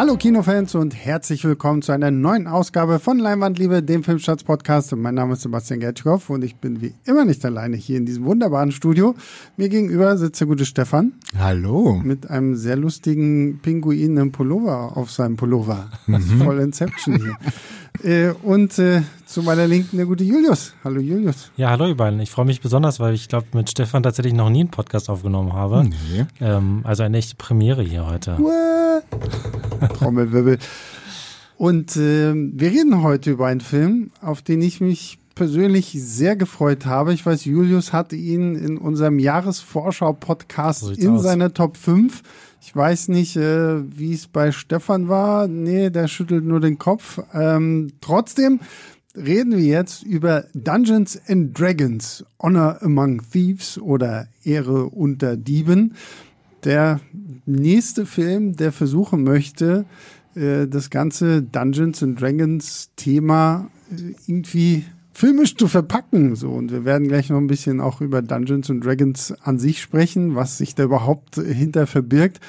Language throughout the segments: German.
Hallo Kinofans und herzlich willkommen zu einer neuen Ausgabe von Leinwandliebe, dem Filmstarts Podcast. Mein Name ist Sebastian Gertschkow und ich bin wie immer nicht alleine hier in diesem wunderbaren Studio. Mir gegenüber sitzt der gute Stefan. Hallo. Mit einem sehr lustigen Pinguin im Pullover auf seinem Pullover. Ist voll Inception hier. Äh, und äh, zu meiner Linken der gute Julius. Hallo Julius. Ja, hallo ihr beiden. Ich freue mich besonders, weil ich glaube, mit Stefan tatsächlich noch nie einen Podcast aufgenommen habe. Nee. Ähm, also eine echte Premiere hier heute. Trommelwirbel. Und äh, wir reden heute über einen Film, auf den ich mich persönlich sehr gefreut habe. Ich weiß, Julius hatte ihn in unserem Jahresvorschau-Podcast so in aus. seiner Top 5 ich weiß nicht, äh, wie es bei Stefan war. Nee, der schüttelt nur den Kopf. Ähm, trotzdem reden wir jetzt über Dungeons and Dragons, Honor Among Thieves oder Ehre unter Dieben. Der nächste Film, der versuchen möchte, äh, das ganze Dungeons and Dragons Thema äh, irgendwie filmisch zu verpacken. So, und wir werden gleich noch ein bisschen auch über Dungeons and Dragons an sich sprechen, was sich da überhaupt hinter verbirgt.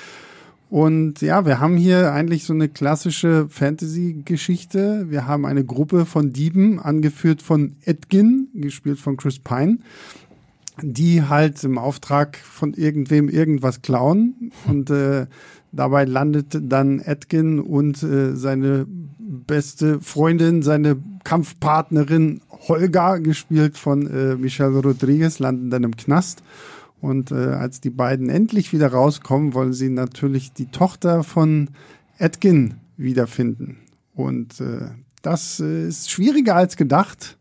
Und ja, wir haben hier eigentlich so eine klassische Fantasy-Geschichte. Wir haben eine Gruppe von Dieben, angeführt von Edgin, gespielt von Chris Pine, die halt im Auftrag von irgendwem irgendwas klauen. Und äh, dabei landet dann Edgin und äh, seine beste Freundin, seine Kampfpartnerin Holga, gespielt von äh, Michelle Rodriguez, landen dann im Knast. Und äh, als die beiden endlich wieder rauskommen, wollen sie natürlich die Tochter von Edgin wiederfinden. Und äh, das äh, ist schwieriger als gedacht,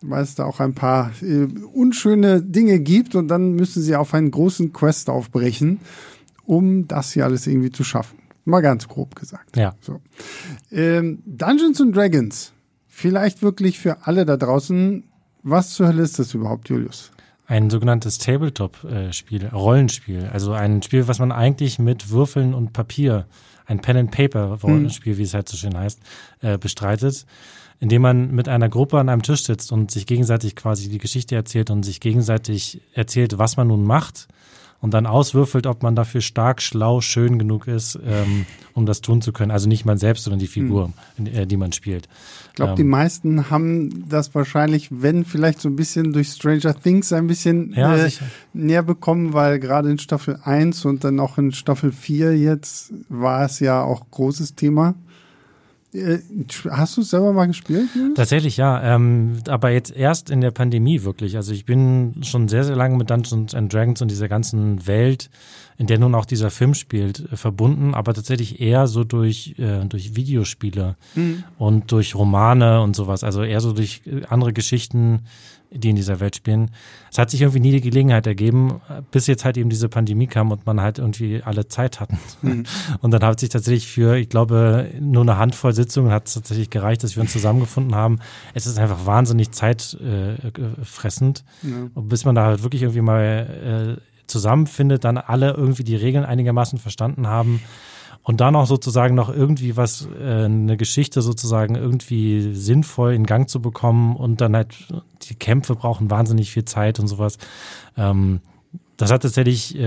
weil es da auch ein paar äh, unschöne Dinge gibt. Und dann müssen sie auf einen großen Quest aufbrechen, um das hier alles irgendwie zu schaffen. Mal ganz grob gesagt. Ja. So. Ähm, Dungeons and Dragons vielleicht wirklich für alle da draußen, was zur Hölle ist das überhaupt, Julius? Ein sogenanntes Tabletop-Spiel, Rollenspiel. Also ein Spiel, was man eigentlich mit Würfeln und Papier, ein Pen-and-Paper-Rollenspiel, hm. wie es halt so schön heißt, äh, bestreitet indem man mit einer Gruppe an einem Tisch sitzt und sich gegenseitig quasi die Geschichte erzählt und sich gegenseitig erzählt, was man nun macht und dann auswürfelt, ob man dafür stark, schlau, schön genug ist, ähm, um das tun zu können. Also nicht man selbst, sondern die Figur, mhm. äh, die man spielt. Ich glaube, ähm, die meisten haben das wahrscheinlich, wenn vielleicht so ein bisschen durch Stranger Things ein bisschen ja, äh, näher bekommen, weil gerade in Staffel 1 und dann auch in Staffel 4 jetzt war es ja auch großes Thema. Äh, hast du es selber mal gespielt? Julius? Tatsächlich ja, ähm, aber jetzt erst in der Pandemie wirklich. Also ich bin schon sehr, sehr lange mit Dungeons and Dragons und dieser ganzen Welt, in der nun auch dieser Film spielt, äh, verbunden, aber tatsächlich eher so durch, äh, durch Videospiele mhm. und durch Romane und sowas. Also eher so durch äh, andere Geschichten, die in dieser Welt spielen. Es hat sich irgendwie nie die Gelegenheit ergeben, bis jetzt halt eben diese Pandemie kam und man halt irgendwie alle Zeit hatten. Mhm. Und dann hat sich tatsächlich für, ich glaube, nur eine Handvoll Sitzungen hat es tatsächlich gereicht, dass wir uns zusammengefunden haben. Es ist einfach wahnsinnig zeitfressend, äh, ja. bis man da halt wirklich irgendwie mal äh, zusammenfindet, dann alle irgendwie die Regeln einigermaßen verstanden haben und dann auch sozusagen noch irgendwie was, äh, eine Geschichte sozusagen irgendwie sinnvoll in Gang zu bekommen und dann halt die Kämpfe brauchen wahnsinnig viel Zeit und sowas. Ähm, das hat tatsächlich, äh,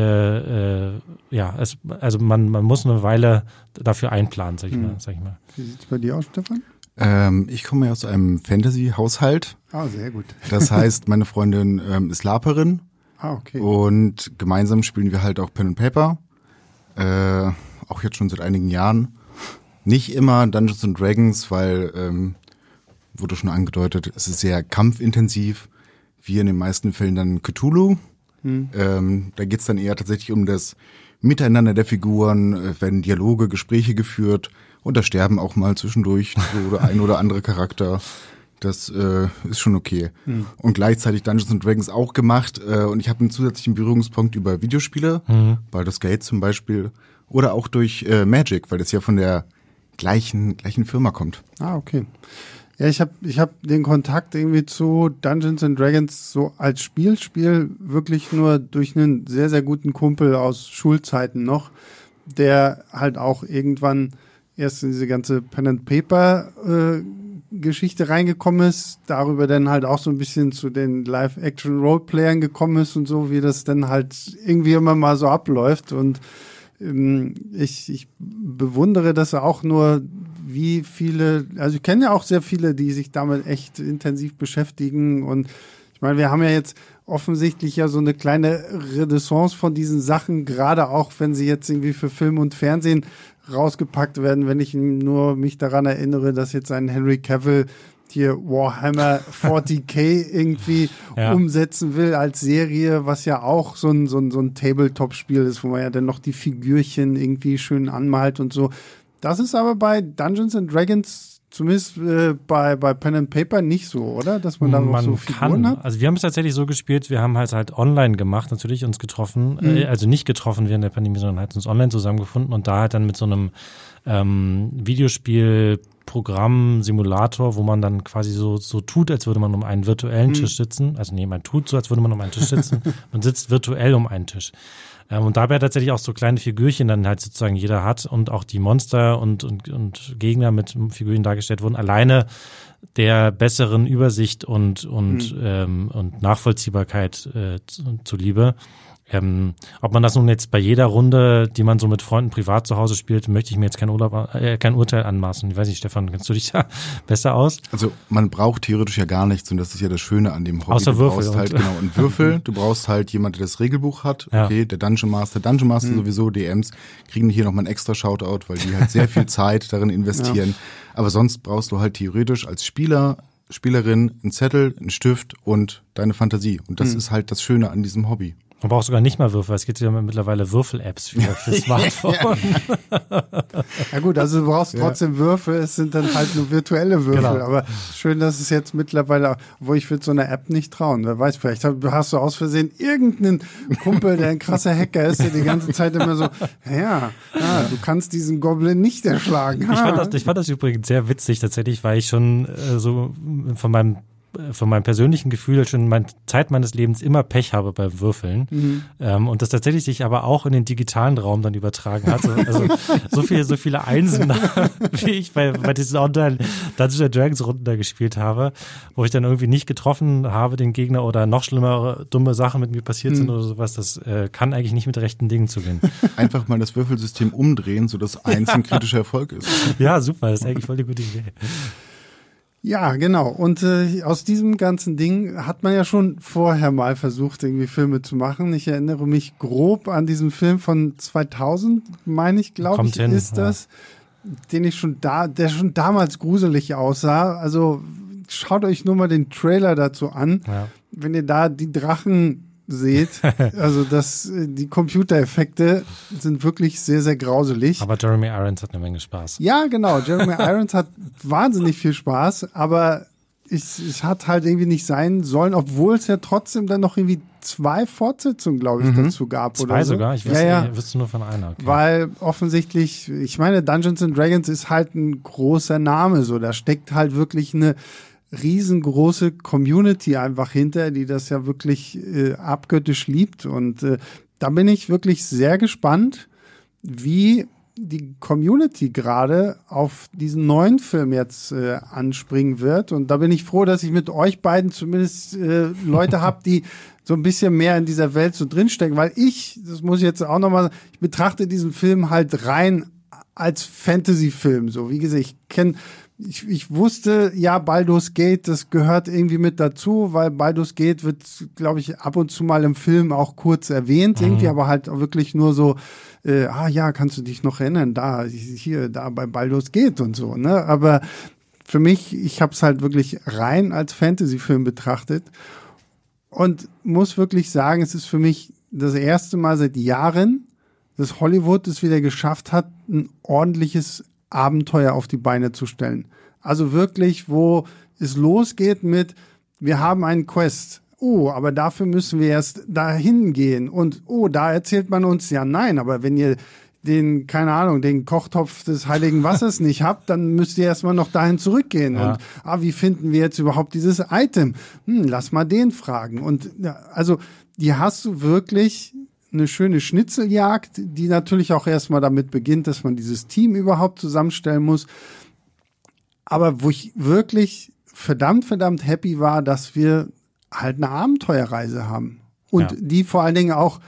äh, ja, es, also man, man muss eine Weile dafür einplanen, sag ich, hm. mal, sag ich mal. Wie sieht's bei dir aus, Stefan? Ähm, ich komme aus einem Fantasy-Haushalt. Ah, sehr gut. Das heißt, meine Freundin ähm, ist Laperin. Ah, okay. Und gemeinsam spielen wir halt auch Pen and Paper. Äh, auch jetzt schon seit einigen Jahren. Nicht immer Dungeons and Dragons, weil, ähm, wurde schon angedeutet, es ist sehr kampfintensiv. Wie in den meisten Fällen dann Cthulhu. Hm. Ähm, da geht's dann eher tatsächlich um das Miteinander der Figuren, äh, werden Dialoge, Gespräche geführt und da sterben auch mal zwischendurch so ein oder andere Charakter. Das äh, ist schon okay. Mhm. Und gleichzeitig Dungeons and Dragons auch gemacht. Äh, und ich habe einen zusätzlichen Berührungspunkt über Videospiele, mhm. Baldur's Gate zum Beispiel. Oder auch durch äh, Magic, weil das ja von der gleichen, gleichen Firma kommt. Ah, okay. Ja, ich habe ich hab den Kontakt irgendwie zu Dungeons and Dragons so als Spielspiel wirklich nur durch einen sehr, sehr guten Kumpel aus Schulzeiten noch, der halt auch irgendwann erst in diese ganze Pen and Paper äh, Geschichte reingekommen ist, darüber dann halt auch so ein bisschen zu den Live-Action-Roleplayern gekommen ist und so, wie das dann halt irgendwie immer mal so abläuft und ich, ich bewundere das auch nur, wie viele, also ich kenne ja auch sehr viele, die sich damit echt intensiv beschäftigen und ich meine, wir haben ja jetzt offensichtlich ja so eine kleine Renaissance von diesen Sachen, gerade auch wenn sie jetzt irgendwie für Film und Fernsehen rausgepackt werden, wenn ich nur mich daran erinnere, dass jetzt ein Henry Cavill hier Warhammer 40k irgendwie ja. umsetzen will als Serie, was ja auch so ein, so ein, so ein Tabletop-Spiel ist, wo man ja dann noch die Figürchen irgendwie schön anmalt und so. Das ist aber bei Dungeons and Dragons zumindest äh, bei, bei Pen and Paper nicht so, oder? Dass man da man so Figuren kann. hat? Also wir haben es tatsächlich so gespielt, wir haben halt halt online gemacht, natürlich uns getroffen, mhm. äh, also nicht getroffen während der Pandemie, sondern halt uns online zusammengefunden und da halt dann mit so einem ähm, Videospiel Programm, Simulator, wo man dann quasi so, so tut, als würde man um einen virtuellen mhm. Tisch sitzen. Also nee, man tut so, als würde man um einen Tisch sitzen. man sitzt virtuell um einen Tisch. Ähm, und dabei tatsächlich auch so kleine Figürchen dann halt sozusagen jeder hat und auch die Monster und, und, und Gegner mit Figürchen dargestellt wurden. Alleine der besseren Übersicht und, und, mhm. ähm, und Nachvollziehbarkeit äh, zuliebe. Ähm, ob man das nun jetzt bei jeder Runde, die man so mit Freunden privat zu Hause spielt, möchte ich mir jetzt kein, Urlaub, äh, kein Urteil anmaßen. Ich weiß nicht, Stefan, kennst du dich da besser aus? Also man braucht theoretisch ja gar nichts und das ist ja das Schöne an dem Hobby. Außer du Würfel. brauchst halt genau einen Würfel. Du brauchst halt jemand, der das Regelbuch hat. Okay, ja. der Dungeon Master, Dungeon Master hm. sowieso, DMs kriegen hier nochmal ein extra Shoutout, weil die halt sehr viel Zeit darin investieren. Ja. Aber sonst brauchst du halt theoretisch als Spieler Spielerin einen Zettel, einen Stift und deine Fantasie. Und das hm. ist halt das Schöne an diesem Hobby. Man braucht sogar nicht mal Würfel, es gibt ja mittlerweile Würfel-Apps für, für Smartphone. ja gut, also du brauchst trotzdem ja. Würfel, es sind dann halt nur virtuelle Würfel. Genau. Aber schön, dass es jetzt mittlerweile, wo ich würde so einer App nicht trauen. Wer weiß, vielleicht hast du aus Versehen irgendeinen Kumpel, der ein krasser Hacker ist, der die ganze Zeit immer so, ja, ja du kannst diesen Goblin nicht erschlagen. Ich fand, das, ich fand das übrigens sehr witzig tatsächlich, weil ich schon äh, so von meinem von meinem persönlichen Gefühl schon meine Zeit meines Lebens immer Pech habe beim Würfeln. Mhm. Ähm, und das tatsächlich sich aber auch in den digitalen Raum dann übertragen hat. Also so viele, so viele Einsen, wie ich bei, bei diesen Online Dungeons Dragons Runden da gespielt habe, wo ich dann irgendwie nicht getroffen habe, den Gegner oder noch schlimmere dumme Sachen mit mir passiert mhm. sind oder sowas, das äh, kann eigentlich nicht mit rechten Dingen zugehen. Einfach mal das Würfelsystem umdrehen, sodass eins ein kritischer Erfolg ist. Ja, super, das ist eigentlich voll die gute Idee. Ja, genau. Und äh, aus diesem ganzen Ding hat man ja schon vorher mal versucht, irgendwie Filme zu machen. Ich erinnere mich grob an diesen Film von 2000, meine ich, glaube ich, hin, ist das, ja. den ich schon da, der schon damals gruselig aussah. Also schaut euch nur mal den Trailer dazu an. Ja. Wenn ihr da die Drachen seht. Also das, die Computereffekte sind wirklich sehr, sehr grauselig. Aber Jeremy Irons hat eine Menge Spaß. Ja, genau. Jeremy Irons hat wahnsinnig viel Spaß, aber es, es hat halt irgendwie nicht sein sollen, obwohl es ja trotzdem dann noch irgendwie zwei Fortsetzungen, glaube ich, mhm. dazu gab. Zwei so. sogar? Ich wüsste, ja, ja. wüsste nur von einer. Okay. Weil offensichtlich, ich meine, Dungeons and Dragons ist halt ein großer Name, so. Da steckt halt wirklich eine riesengroße Community einfach hinter, die das ja wirklich äh, abgöttisch liebt. Und äh, da bin ich wirklich sehr gespannt, wie die Community gerade auf diesen neuen Film jetzt äh, anspringen wird. Und da bin ich froh, dass ich mit euch beiden zumindest äh, Leute habe, die so ein bisschen mehr in dieser Welt so drinstecken. Weil ich, das muss ich jetzt auch nochmal ich betrachte diesen Film halt rein als Fantasy-Film. So, wie gesagt, ich kenne ich, ich wusste, ja, Baldur's Gate, das gehört irgendwie mit dazu, weil Baldur's Gate wird, glaube ich, ab und zu mal im Film auch kurz erwähnt, mhm. irgendwie, aber halt wirklich nur so, äh, ah ja, kannst du dich noch erinnern, da, hier, da bei Baldur's Gate und so, ne? Aber für mich, ich habe es halt wirklich rein als Fantasy-Film betrachtet und muss wirklich sagen, es ist für mich das erste Mal seit Jahren, dass Hollywood es wieder geschafft hat, ein ordentliches Abenteuer auf die Beine zu stellen. Also wirklich, wo es losgeht mit, wir haben einen Quest. Oh, aber dafür müssen wir erst dahin gehen. Und oh, da erzählt man uns, ja nein, aber wenn ihr den, keine Ahnung, den Kochtopf des heiligen Wassers nicht habt, dann müsst ihr erstmal noch dahin zurückgehen. Ja. Und ah, wie finden wir jetzt überhaupt dieses Item? Hm, lass mal den fragen. Und also, die hast du wirklich eine schöne Schnitzeljagd, die natürlich auch erstmal damit beginnt, dass man dieses Team überhaupt zusammenstellen muss. Aber wo ich wirklich verdammt, verdammt happy war, dass wir halt eine Abenteuerreise haben. Und ja. die vor allen Dingen auch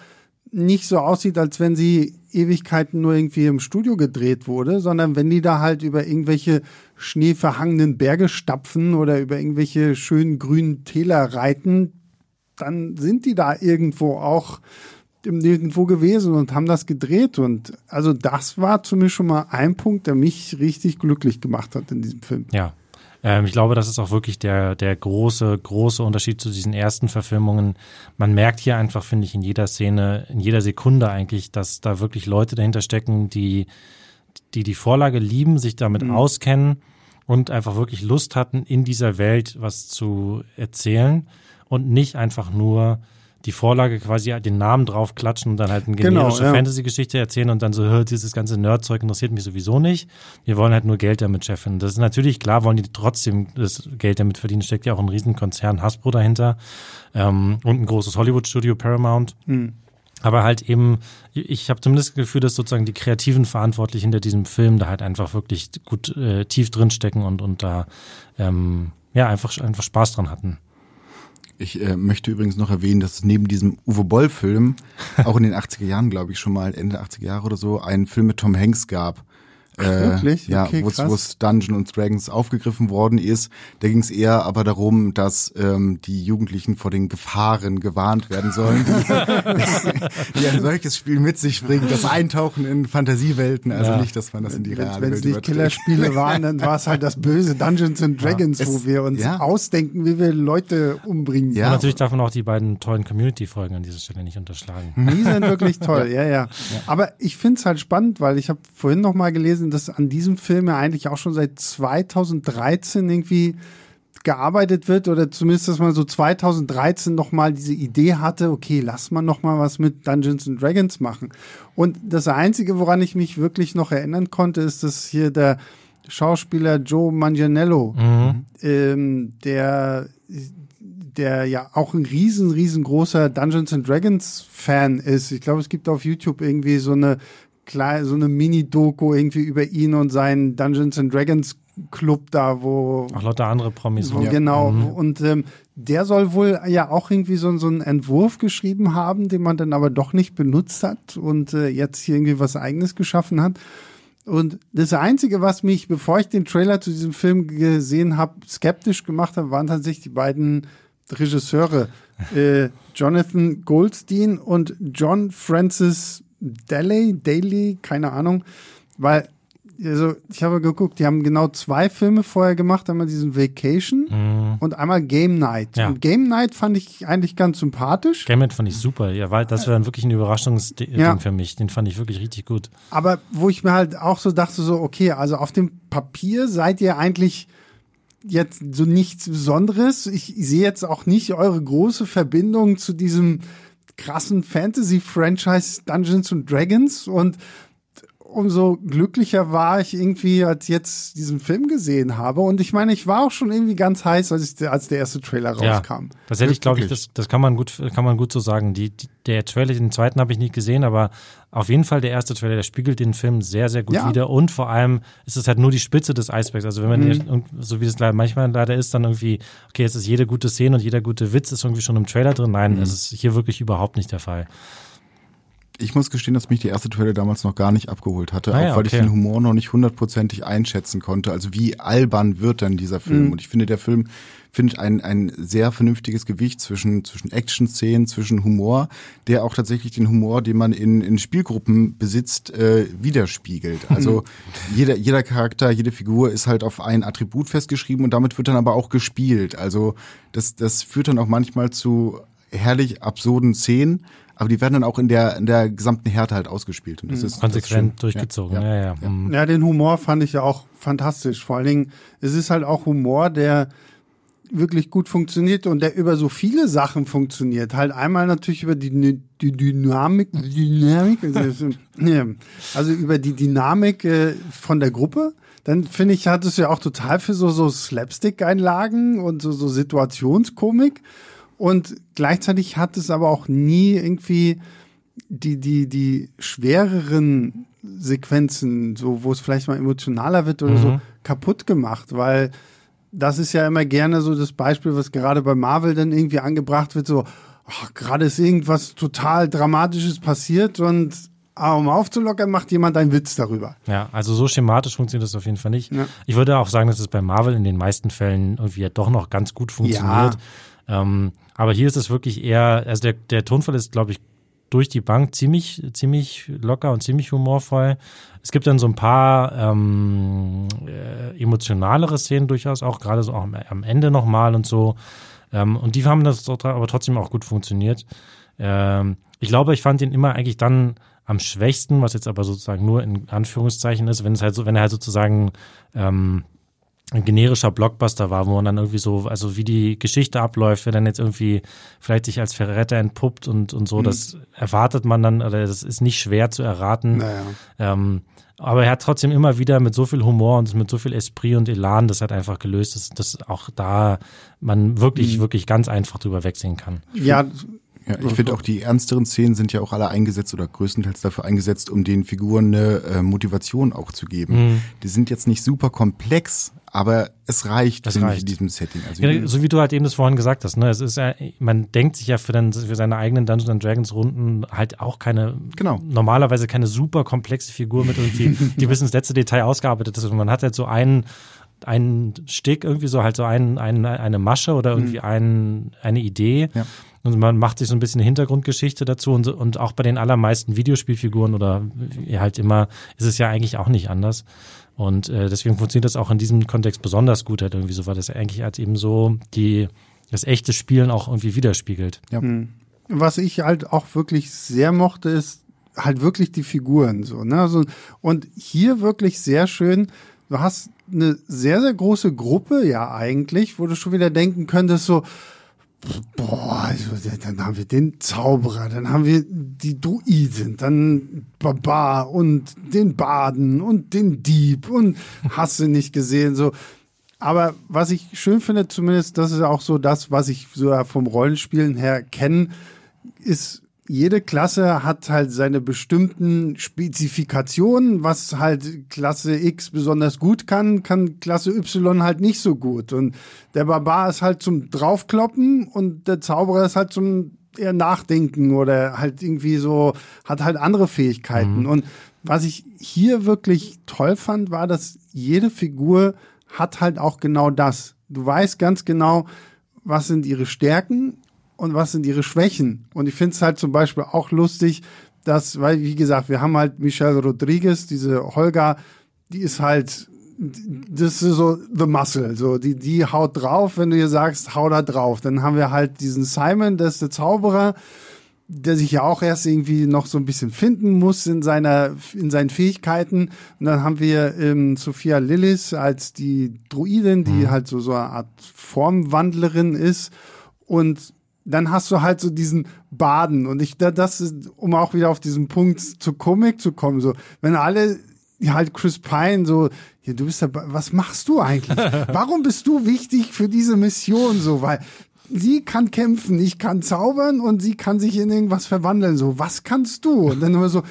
nicht so aussieht, als wenn sie Ewigkeiten nur irgendwie im Studio gedreht wurde, sondern wenn die da halt über irgendwelche schneeverhangenen Berge stapfen oder über irgendwelche schönen grünen Täler reiten, dann sind die da irgendwo auch nirgendwo gewesen und haben das gedreht. Und also das war zumindest schon mal ein Punkt, der mich richtig glücklich gemacht hat in diesem Film. Ja. Ähm, ich glaube, das ist auch wirklich der, der große, große Unterschied zu diesen ersten Verfilmungen. Man merkt hier einfach, finde ich, in jeder Szene, in jeder Sekunde eigentlich, dass da wirklich Leute dahinter stecken, die die, die Vorlage lieben, sich damit mhm. auskennen und einfach wirklich Lust hatten, in dieser Welt was zu erzählen und nicht einfach nur die Vorlage quasi den Namen drauf klatschen und dann halt eine genau, generische genau, ja. Fantasy-Geschichte erzählen und dann so, hört dieses ganze Nerdzeug interessiert mich sowieso nicht. Wir wollen halt nur Geld damit schaffen. Das ist natürlich klar, wollen die trotzdem das Geld damit verdienen. Steckt ja auch ein Riesenkonzern Hasbro dahinter ähm, und ein großes Hollywood-Studio Paramount. Mhm. Aber halt eben, ich habe zumindest das Gefühl, dass sozusagen die kreativen Verantwortlichen hinter diesem Film da halt einfach wirklich gut äh, tief drinstecken und, und da ähm, ja einfach, einfach Spaß dran hatten. Ich äh, möchte übrigens noch erwähnen, dass es neben diesem Uwe Boll-Film auch in den 80er Jahren, glaube ich, schon mal Ende der 80er Jahre oder so, einen Film mit Tom Hanks gab. Ach, wirklich? Ja, okay, wo es Dungeon und Dragons aufgegriffen worden ist. Da ging es eher aber darum, dass ähm, die Jugendlichen vor den Gefahren gewarnt werden sollen, die, die ein solches Spiel mit sich bringt. Das Eintauchen in Fantasiewelten, also ja. nicht, dass man das in die reale Wenn es nicht Killerspiele waren, dann war es halt das böse Dungeons and Dragons, ja. es, wo wir uns ja. ausdenken, wie wir Leute umbringen. Ja, und natürlich darf man auch die beiden tollen Community-Folgen an dieser Stelle nicht unterschlagen. Die sind wirklich toll, ja, ja. Aber ich finde es halt spannend, weil ich habe vorhin noch mal gelesen, gewesen, dass an diesem Film ja eigentlich auch schon seit 2013 irgendwie gearbeitet wird oder zumindest, dass man so 2013 noch mal diese Idee hatte, okay, lass mal noch mal was mit Dungeons and Dragons machen. Und das Einzige, woran ich mich wirklich noch erinnern konnte, ist, dass hier der Schauspieler Joe Manganiello, mhm. ähm, der der ja auch ein riesen, riesengroßer Dungeons and Dragons Fan ist. Ich glaube, es gibt auf YouTube irgendwie so eine klein, so eine Mini-Doku irgendwie über ihn und seinen Dungeons and Dragons Club da, wo. Auch lauter andere Promis. Wo, ja. Genau. Mhm. Und ähm, der soll wohl ja auch irgendwie so, so einen Entwurf geschrieben haben, den man dann aber doch nicht benutzt hat und äh, jetzt hier irgendwie was Eigenes geschaffen hat. Und das Einzige, was mich, bevor ich den Trailer zu diesem Film gesehen habe, skeptisch gemacht hat, waren tatsächlich die beiden Regisseure. äh, Jonathan Goldstein und John Francis Daly, Daly, keine Ahnung, weil also ich habe geguckt, die haben genau zwei Filme vorher gemacht, einmal diesen Vacation mhm. und einmal Game Night. Ja. Und Game Night fand ich eigentlich ganz sympathisch. Game Night fand ich super. Ja, weil das war dann wirklich ein Überraschungsding ja. für mich. Den fand ich wirklich richtig gut. Aber wo ich mir halt auch so dachte, so, okay, also auf dem Papier seid ihr eigentlich jetzt so nichts Besonderes. Ich sehe jetzt auch nicht eure große Verbindung zu diesem krassen Fantasy-Franchise Dungeons and Dragons und umso glücklicher war ich irgendwie, als jetzt diesen Film gesehen habe. Und ich meine, ich war auch schon irgendwie ganz heiß, als, ich, als der erste Trailer rauskam. Ja, tatsächlich glaube ich, das, das kann man gut, kann man gut so sagen. Die, die der Trailer, den zweiten habe ich nicht gesehen, aber auf jeden Fall der erste Trailer, der spiegelt den Film sehr, sehr gut ja. wider. Und vor allem ist es halt nur die Spitze des Eisbergs. Also wenn man, mhm. so wie es manchmal leider ist, dann irgendwie, okay, es ist jede gute Szene und jeder gute Witz ist irgendwie schon im Trailer drin. Nein, mhm. es ist hier wirklich überhaupt nicht der Fall ich muss gestehen, dass mich die erste Trailer damals noch gar nicht abgeholt hatte, ah, ja, auch weil okay. ich den Humor noch nicht hundertprozentig einschätzen konnte. Also wie albern wird dann dieser Film? Mhm. Und ich finde, der Film findet ein, ein sehr vernünftiges Gewicht zwischen, zwischen Action-Szenen, zwischen Humor, der auch tatsächlich den Humor, den man in, in Spielgruppen besitzt, äh, widerspiegelt. Also mhm. jeder, jeder Charakter, jede Figur ist halt auf ein Attribut festgeschrieben und damit wird dann aber auch gespielt. Also das, das führt dann auch manchmal zu herrlich absurden Szenen, aber die werden dann auch in der, in der gesamten Härte halt ausgespielt. Und das mhm. ist konsequent das durchgezogen. Ja, ja, ja. Ja. Mhm. ja, den Humor fand ich ja auch fantastisch. Vor allen Dingen, es ist halt auch Humor, der wirklich gut funktioniert und der über so viele Sachen funktioniert. Halt einmal natürlich über die, die Dynamik, Dynamik, also über die Dynamik äh, von der Gruppe. Dann finde ich, hat es ja auch total für so, so Slapstick-Einlagen und so, so Situationskomik. Und gleichzeitig hat es aber auch nie irgendwie die, die, die schwereren Sequenzen, so, wo es vielleicht mal emotionaler wird oder mhm. so, kaputt gemacht, weil das ist ja immer gerne so das Beispiel, was gerade bei Marvel dann irgendwie angebracht wird, so, gerade ist irgendwas total Dramatisches passiert und ah, um aufzulockern, macht jemand einen Witz darüber. Ja, also so schematisch funktioniert das auf jeden Fall nicht. Ja. Ich würde auch sagen, dass es bei Marvel in den meisten Fällen irgendwie doch noch ganz gut funktioniert. Ja. Ähm, aber hier ist es wirklich eher, also der, der Tonfall ist, glaube ich, durch die Bank ziemlich, ziemlich locker und ziemlich humorvoll. Es gibt dann so ein paar ähm, äh, emotionalere Szenen durchaus, auch gerade so auch am Ende nochmal und so. Ähm, und die haben das aber trotzdem auch gut funktioniert. Ähm, ich glaube, ich fand ihn immer eigentlich dann am schwächsten, was jetzt aber sozusagen nur in Anführungszeichen ist, wenn es halt so, wenn er halt sozusagen ähm, ein generischer Blockbuster war, wo man dann irgendwie so, also wie die Geschichte abläuft, wer dann jetzt irgendwie vielleicht sich als Verräter entpuppt und, und so, mhm. das erwartet man dann, oder das ist nicht schwer zu erraten. Naja. Ähm, aber er hat trotzdem immer wieder mit so viel Humor und mit so viel Esprit und Elan das hat einfach gelöst, dass, dass auch da man wirklich, mhm. wirklich ganz einfach drüber wegsehen kann. Ja, ja, ich finde auch die ernsteren Szenen sind ja auch alle eingesetzt oder größtenteils dafür eingesetzt, um den Figuren eine äh, Motivation auch zu geben. Mhm. Die sind jetzt nicht super komplex, aber es reicht, das reicht. in diesem Setting. Also ja, so wie du halt eben das vorhin gesagt hast, ne? Es ist ja, man denkt sich ja für, den, für seine eigenen Dungeons and Dragons Runden halt auch keine, genau. normalerweise keine super komplexe Figur mit irgendwie, die bis ins letzte Detail ausgearbeitet ist. Und man hat halt so einen, einen Stick, irgendwie so halt so einen, einen, eine Masche oder irgendwie mhm. einen, eine Idee. Ja. Und man macht sich so ein bisschen Hintergrundgeschichte dazu und, und auch bei den allermeisten Videospielfiguren oder halt immer ist es ja eigentlich auch nicht anders. Und äh, deswegen funktioniert das auch in diesem Kontext besonders gut halt irgendwie so, weil das eigentlich halt eben so die, das echte Spielen auch irgendwie widerspiegelt. Ja. Hm. Was ich halt auch wirklich sehr mochte, ist halt wirklich die Figuren so, ne? Also, und hier wirklich sehr schön, du hast eine sehr, sehr große Gruppe ja eigentlich, wo du schon wieder denken könntest, so, Boah, also, dann haben wir den Zauberer, dann haben wir die Druiden, dann Barbar und den Baden und den Dieb und hast du nicht gesehen, so. Aber was ich schön finde, zumindest, das ist auch so das, was ich so vom Rollenspielen her kenne, ist jede Klasse hat halt seine bestimmten Spezifikationen, was halt Klasse X besonders gut kann, kann Klasse Y halt nicht so gut. Und der Barbar ist halt zum Draufkloppen und der Zauberer ist halt zum eher Nachdenken oder halt irgendwie so, hat halt andere Fähigkeiten. Mhm. Und was ich hier wirklich toll fand, war, dass jede Figur hat halt auch genau das. Du weißt ganz genau, was sind ihre Stärken und was sind ihre Schwächen. Und ich finde es halt zum Beispiel auch lustig, dass, weil, wie gesagt, wir haben halt Michelle Rodriguez, diese Holga, die ist halt, das ist so the muscle, so, die, die haut drauf, wenn du ihr sagst, hau da drauf. Dann haben wir halt diesen Simon, das ist der Zauberer, der sich ja auch erst irgendwie noch so ein bisschen finden muss in seiner, in seinen Fähigkeiten. Und dann haben wir ähm, Sophia Lillis als die Druidin, die mhm. halt so, so eine Art Formwandlerin ist. Und dann hast du halt so diesen Baden und ich, das ist, um auch wieder auf diesen Punkt zu Comic zu kommen, so, wenn alle halt Chris Pine so, ja, du bist da, was machst du eigentlich? Warum bist du wichtig für diese Mission so? Weil sie kann kämpfen, ich kann zaubern und sie kann sich in irgendwas verwandeln. So, was kannst du? Und dann immer so,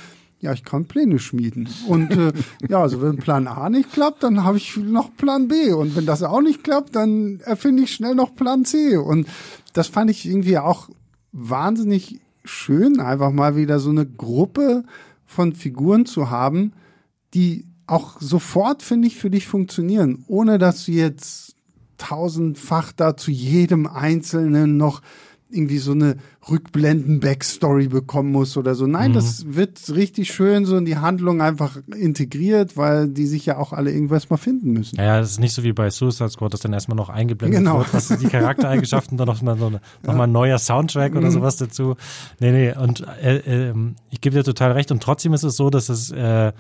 ja, ich kann Pläne schmieden. Und äh, ja, also wenn Plan A nicht klappt, dann habe ich noch Plan B. Und wenn das auch nicht klappt, dann erfinde ich schnell noch Plan C. Und das fand ich irgendwie auch wahnsinnig schön, einfach mal wieder so eine Gruppe von Figuren zu haben, die auch sofort, finde ich, für dich funktionieren, ohne dass du jetzt tausendfach da zu jedem Einzelnen noch irgendwie so eine Rückblenden-Backstory bekommen muss oder so. Nein, mhm. das wird richtig schön so in die Handlung einfach integriert, weil die sich ja auch alle irgendwas mal finden müssen. Ja, das ist nicht so wie bei Suicide Squad, dass dann erstmal noch eingeblendet genau. wird, was die Charaktereigenschaften, dann noch mal, so eine, noch mal ein neuer Soundtrack oder mhm. sowas dazu. Nee, nee, und äh, äh, ich gebe dir total recht und trotzdem ist es so, dass es äh,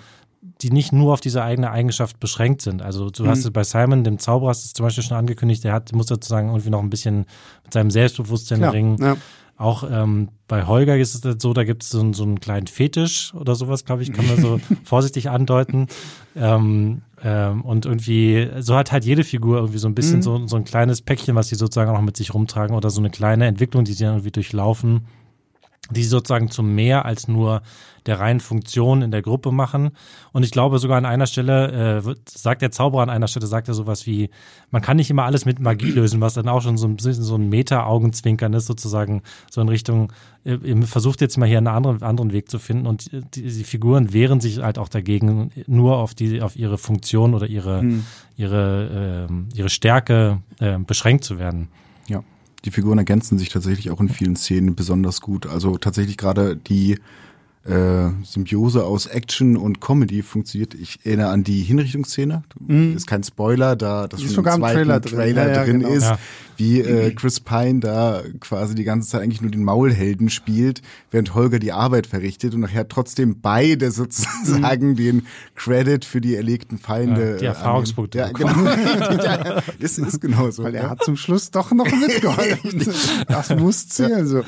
die nicht nur auf diese eigene Eigenschaft beschränkt sind. Also du mhm. hast es bei Simon, dem Zauberer, hast es zum Beispiel schon angekündigt, der hat, muss sozusagen irgendwie noch ein bisschen mit seinem Selbstbewusstsein Klar, ringen. Ja. Auch ähm, bei Holger ist es so, da gibt es so, so einen kleinen Fetisch oder sowas, glaube ich, kann man so vorsichtig andeuten. Ähm, ähm, und irgendwie, so hat halt jede Figur irgendwie so ein bisschen mhm. so, so ein kleines Päckchen, was sie sozusagen auch mit sich rumtragen oder so eine kleine Entwicklung, die sie dann irgendwie durchlaufen. Die sozusagen zu mehr als nur der reinen Funktion in der Gruppe machen. Und ich glaube sogar an einer Stelle, äh, sagt der Zauberer an einer Stelle, sagt er sowas wie, man kann nicht immer alles mit Magie lösen, was dann auch schon so ein bisschen so ein Meta-Augenzwinkern ist, sozusagen so in Richtung, äh, versucht jetzt mal hier einen anderen, anderen Weg zu finden. Und die, die, Figuren wehren sich halt auch dagegen, nur auf die, auf ihre Funktion oder ihre, hm. ihre, äh, ihre Stärke äh, beschränkt zu werden. Die Figuren ergänzen sich tatsächlich auch in vielen Szenen besonders gut. Also tatsächlich gerade die äh, Symbiose aus Action und Comedy funktioniert. Ich erinnere an die Hinrichtungsszene. Mhm. Ist kein Spoiler, da das schon sogar im Trailer, Trailer drin, drin ja, genau. ist, ja. wie äh, Chris Pine da quasi die ganze Zeit eigentlich nur den Maulhelden spielt, während Holger die Arbeit verrichtet und nachher trotzdem beide sozusagen mhm. den Credit für die erlegten Feinde. Ja, die Erfahrungspunkte. Ja, genau. ja, ist, ist genau so. Weil er hat zum Schluss doch noch mitgeholfen. das muss zählen. So.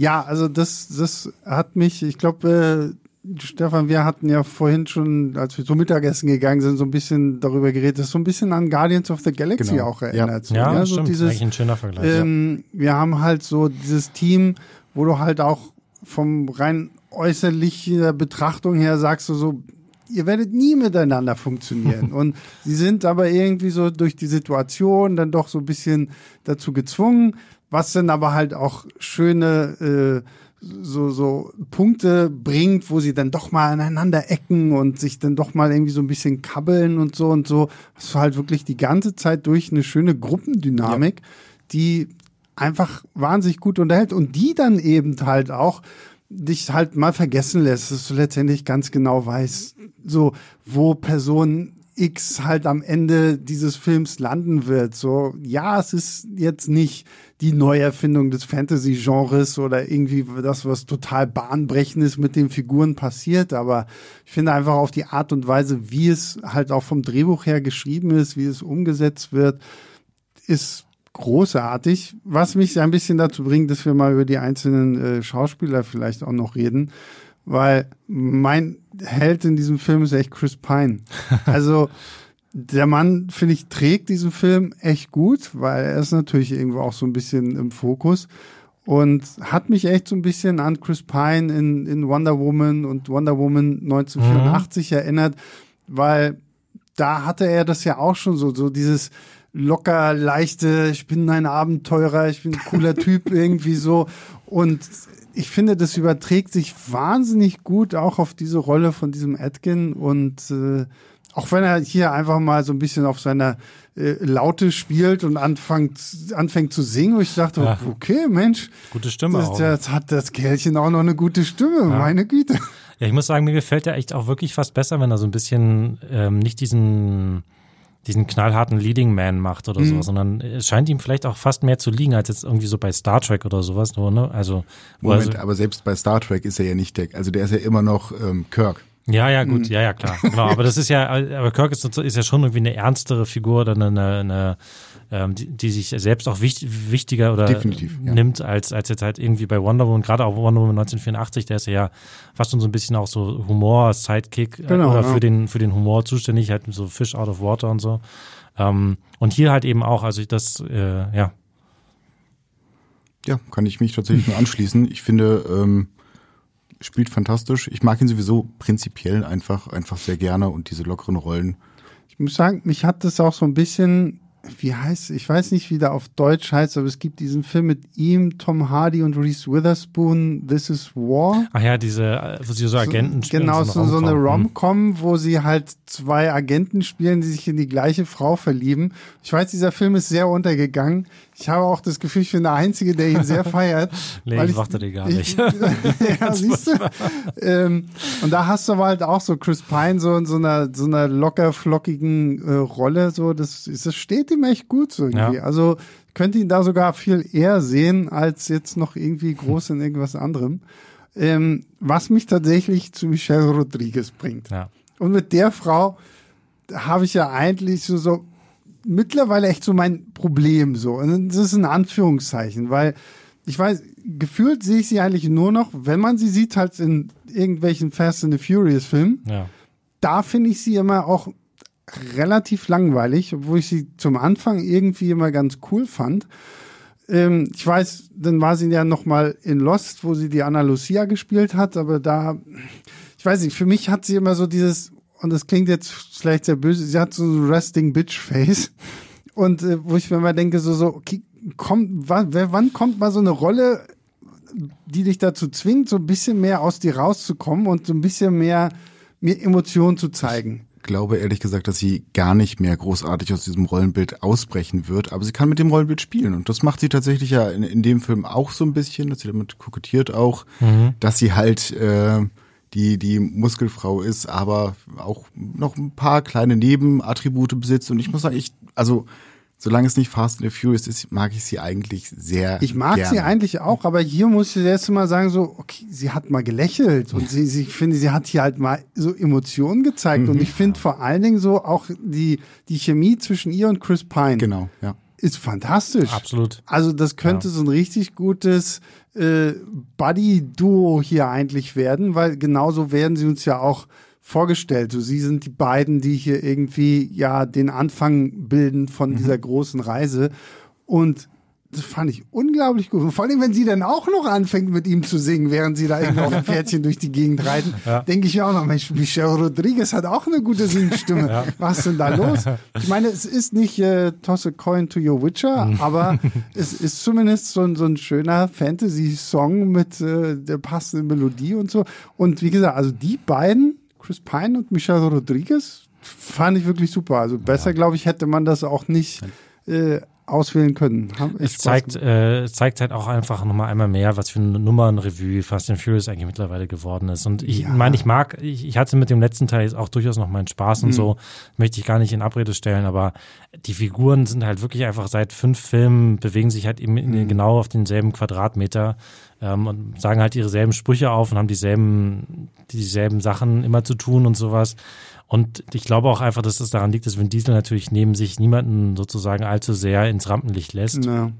Ja. Also das, das hat mich, ich glaube, äh, Stefan, wir hatten ja vorhin schon, als wir zum Mittagessen gegangen sind, so ein bisschen darüber geredet, das so ein bisschen an Guardians of the Galaxy genau. auch erinnert. Ja, ja, ja so stimmt. Dieses, eigentlich ein schöner Vergleich. Ähm, ja. Wir haben halt so dieses Team, wo du halt auch vom rein äußerlichen Betrachtung her sagst du so, ihr werdet nie miteinander funktionieren. Und sie sind aber irgendwie so durch die Situation dann doch so ein bisschen dazu gezwungen, was dann aber halt auch schöne äh, so, so Punkte bringt, wo sie dann doch mal aneinander ecken und sich dann doch mal irgendwie so ein bisschen kabbeln und so und so. Das war halt wirklich die ganze Zeit durch eine schöne Gruppendynamik, ja. die einfach wahnsinnig gut unterhält und die dann eben halt auch dich halt mal vergessen lässt, dass du letztendlich ganz genau weißt, so wo Personen X halt am Ende dieses Films landen wird. So, ja, es ist jetzt nicht die Neuerfindung des Fantasy-Genres oder irgendwie das, was total bahnbrechendes mit den Figuren passiert, aber ich finde einfach auf die Art und Weise, wie es halt auch vom Drehbuch her geschrieben ist, wie es umgesetzt wird, ist großartig, was mich ein bisschen dazu bringt, dass wir mal über die einzelnen äh, Schauspieler vielleicht auch noch reden, weil mein Held in diesem Film ist echt Chris Pine. Also der Mann, finde ich, trägt diesen Film echt gut, weil er ist natürlich irgendwo auch so ein bisschen im Fokus und hat mich echt so ein bisschen an Chris Pine in, in Wonder Woman und Wonder Woman 1984 mhm. erinnert, weil da hatte er das ja auch schon so, so dieses locker, leichte, ich bin ein Abenteurer, ich bin ein cooler Typ irgendwie so und ich finde, das überträgt sich wahnsinnig gut auch auf diese Rolle von diesem Atkin und äh, auch wenn er hier einfach mal so ein bisschen auf seiner äh, Laute spielt und anfängt, anfängt zu singen, wo ich dachte, ja. okay, Mensch, gute Stimme das, auch. das hat das Kerlchen auch noch eine gute Stimme, ja. meine Güte. Ja, ich muss sagen, mir gefällt er echt auch wirklich fast besser, wenn er so ein bisschen ähm, nicht diesen diesen knallharten Leading Man macht oder mhm. so, sondern es scheint ihm vielleicht auch fast mehr zu liegen als jetzt irgendwie so bei Star Trek oder sowas. Nur, ne? Also Moment, also, aber selbst bei Star Trek ist er ja nicht der, also der ist ja immer noch ähm, Kirk. Ja, ja, gut, mhm. ja, ja, klar. Genau, aber das ist ja, aber Kirk ist, ist ja schon irgendwie eine ernstere Figur oder eine, eine ähm, die, die sich selbst auch wichtig, wichtiger oder Definitiv, ja. nimmt als, als jetzt halt irgendwie bei Wonder Woman, gerade auch Wonder Woman 1984, der ist ja fast schon so ein bisschen auch so Humor, Sidekick äh, genau, oder ja. für den, für den Humor zuständig, halt so Fish out of water und so. Ähm, und hier halt eben auch, also das, äh, ja. Ja, kann ich mich tatsächlich nur anschließen. Ich finde, ähm, spielt fantastisch. Ich mag ihn sowieso prinzipiell einfach, einfach sehr gerne und diese lockeren Rollen. Ich muss sagen, mich hat das auch so ein bisschen wie heißt, ich weiß nicht, wie der auf Deutsch heißt, aber es gibt diesen Film mit ihm, Tom Hardy und Reese Witherspoon, This is War. Ach ja, diese, wo sie so Agenten spielen. Genau, so, so eine Rom-Com, wo sie halt zwei Agenten spielen, die sich in die gleiche Frau verlieben. Ich weiß, dieser Film ist sehr untergegangen. Ich habe auch das Gefühl, ich bin der Einzige, der ihn sehr feiert. nee, ich warte dir gar nicht. ja, siehst du? Ähm, und da hast du aber halt auch so Chris Pine so in so einer, so einer locker flockigen äh, Rolle, so, das, das steht ihm echt gut so irgendwie. Ja. Also, könnte ihn da sogar viel eher sehen, als jetzt noch irgendwie groß in irgendwas anderem. Ähm, was mich tatsächlich zu Michelle Rodriguez bringt. Ja. Und mit der Frau habe ich ja eigentlich so, so mittlerweile echt so mein Problem so. Und das ist ein Anführungszeichen, weil ich weiß, gefühlt sehe ich sie eigentlich nur noch, wenn man sie sieht, halt in irgendwelchen Fast and the Furious Filmen. Ja. Da finde ich sie immer auch relativ langweilig, obwohl ich sie zum Anfang irgendwie immer ganz cool fand. Ähm, ich weiß, dann war sie ja noch mal in Lost, wo sie die Anna Lucia gespielt hat, aber da, ich weiß nicht, für mich hat sie immer so dieses, und das klingt jetzt vielleicht sehr böse, sie hat so ein Resting Bitch Face. Und äh, wo ich mir mal denke, so, so, okay, kommt, wann, wann kommt mal so eine Rolle, die dich dazu zwingt, so ein bisschen mehr aus dir rauszukommen und so ein bisschen mehr, mehr Emotionen zu zeigen? Ich glaube ehrlich gesagt, dass sie gar nicht mehr großartig aus diesem Rollenbild ausbrechen wird, aber sie kann mit dem Rollenbild spielen und das macht sie tatsächlich ja in, in dem Film auch so ein bisschen, dass sie damit kokettiert auch, mhm. dass sie halt äh, die die Muskelfrau ist, aber auch noch ein paar kleine Nebenattribute besitzt und ich muss sagen, ich also solange es nicht Fast and the Furious ist, mag ich sie eigentlich sehr. Ich mag gerne. sie eigentlich auch, aber hier muss ich jetzt mal sagen, so, okay, sie hat mal gelächelt und sie, sie ich finde, sie hat hier halt mal so Emotionen gezeigt mhm. und ich finde vor allen Dingen so auch die, die Chemie zwischen ihr und Chris Pine. Genau, ja. Ist fantastisch. Absolut. Also das könnte ja. so ein richtig gutes äh, Buddy-Duo hier eigentlich werden, weil genauso werden sie uns ja auch vorgestellt. So, sie sind die beiden, die hier irgendwie ja den Anfang bilden von mhm. dieser großen Reise. Und das fand ich unglaublich gut. Und vor allem, wenn sie dann auch noch anfängt, mit ihm zu singen, während sie da irgendwie auf dem Pferdchen durch die Gegend reiten, ja. denke ich auch noch, Mensch, Michelle Rodriguez hat auch eine gute Singstimme. Ja. Was ist denn da los? Ich meine, es ist nicht äh, Toss a Coin to Your Witcher, mhm. aber es ist zumindest so ein, so ein schöner Fantasy-Song mit äh, der passenden Melodie und so. Und wie gesagt, also die beiden, Chris Pine und Michelle Rodriguez, fand ich wirklich super. Also besser, ja. glaube ich, hätte man das auch nicht äh, auswählen können. Es zeigt, äh, zeigt halt auch einfach nochmal einmal mehr, was für eine Nummernrevue Fast and Furious eigentlich mittlerweile geworden ist. Und ich ja. meine, ich mag, ich, ich, hatte mit dem letzten Teil auch durchaus noch meinen Spaß und mhm. so, möchte ich gar nicht in Abrede stellen, aber die Figuren sind halt wirklich einfach seit fünf Filmen, bewegen sich halt eben mhm. genau auf denselben Quadratmeter ähm, und sagen halt ihre selben Sprüche auf und haben dieselben, dieselben Sachen immer zu tun und sowas. Und ich glaube auch einfach, dass es daran liegt, dass Vin Diesel natürlich neben sich niemanden sozusagen allzu sehr ins Rampenlicht lässt. Ja.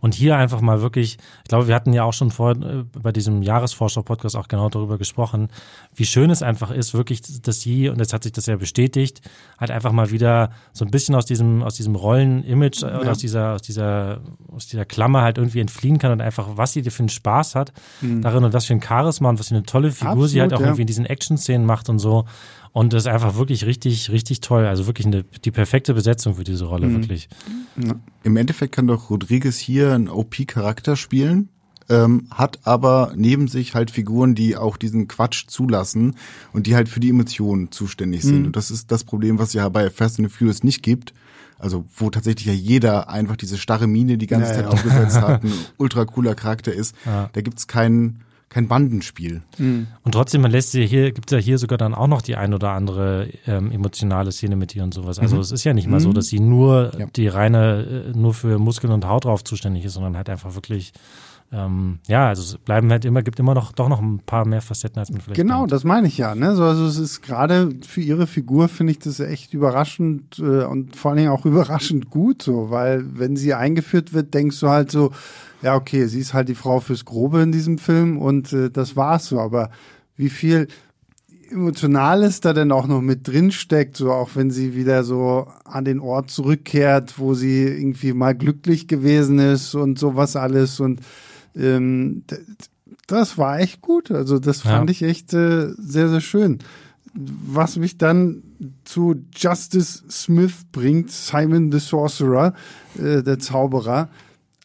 Und hier einfach mal wirklich, ich glaube, wir hatten ja auch schon vor äh, bei diesem Jahresvorschau-Podcast auch genau darüber gesprochen, wie schön es einfach ist, wirklich, dass sie, und jetzt hat sich das ja bestätigt, halt einfach mal wieder so ein bisschen aus diesem, aus diesem Rollen-Image ja. oder aus dieser, aus dieser, aus dieser Klammer halt irgendwie entfliehen kann und einfach, was sie für einen Spaß hat mhm. darin und was für ein Charisma und was für eine tolle Figur Absolut, sie halt auch ja. irgendwie in diesen Action-Szenen macht und so. Und das ist einfach wirklich richtig, richtig toll. Also wirklich eine, die perfekte Besetzung für diese Rolle, mhm. wirklich. Ja. Im Endeffekt kann doch Rodriguez hier einen OP-Charakter spielen, ähm, hat aber neben sich halt Figuren, die auch diesen Quatsch zulassen und die halt für die Emotionen zuständig sind. Mhm. Und das ist das Problem, was ja bei Fast and the Furious nicht gibt. Also wo tatsächlich ja jeder einfach diese starre Mine die ganze ja, Zeit ja. aufgesetzt hat, ein ultra cooler Charakter ist. Ja. Da gibt's keinen kein Bandenspiel. Mhm. Und trotzdem, man lässt sie hier, gibt es ja hier sogar dann auch noch die ein oder andere ähm, emotionale Szene mit ihr und sowas. Also mhm. es ist ja nicht mal so, mhm. dass sie nur ja. die reine, äh, nur für Muskeln und Haut drauf zuständig ist, sondern halt einfach wirklich ähm, ja, also es bleiben halt immer, gibt immer noch doch noch ein paar mehr Facetten, als man vielleicht Genau, denkt. das meine ich ja. Ne? So, also es ist gerade für ihre Figur finde ich das echt überraschend äh, und vor allen Dingen auch überraschend gut, so, weil wenn sie eingeführt wird, denkst du halt so, ja, okay, sie ist halt die Frau fürs Grobe in diesem Film und äh, das war's so. Aber wie viel Emotionales da denn auch noch mit drin steckt, so auch wenn sie wieder so an den Ort zurückkehrt, wo sie irgendwie mal glücklich gewesen ist und sowas alles und ähm, das war echt gut. Also das fand ja. ich echt äh, sehr, sehr schön. Was mich dann zu Justice Smith bringt, Simon the Sorcerer, äh, der Zauberer,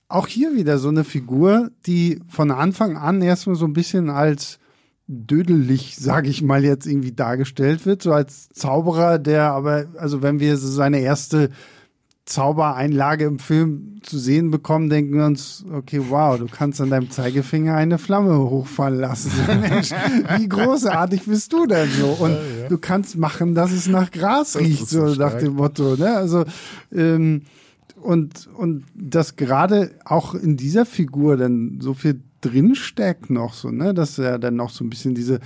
auch hier wieder so eine Figur, die von Anfang an erstmal so ein bisschen als dödelig, sage ich mal jetzt irgendwie dargestellt wird, so als Zauberer, der aber, also wenn wir so seine erste Zaubereinlage im Film zu sehen bekommen, denken wir uns, okay, wow, du kannst an deinem Zeigefinger eine Flamme hochfallen lassen. Mensch, wie großartig bist du denn so? Und ja, ja. du kannst machen, dass es nach Gras riecht, so nach dem Motto. Ne? Also ähm, und, und dass gerade auch in dieser Figur dann so viel drinsteckt noch so, ne, dass er dann noch so ein bisschen diese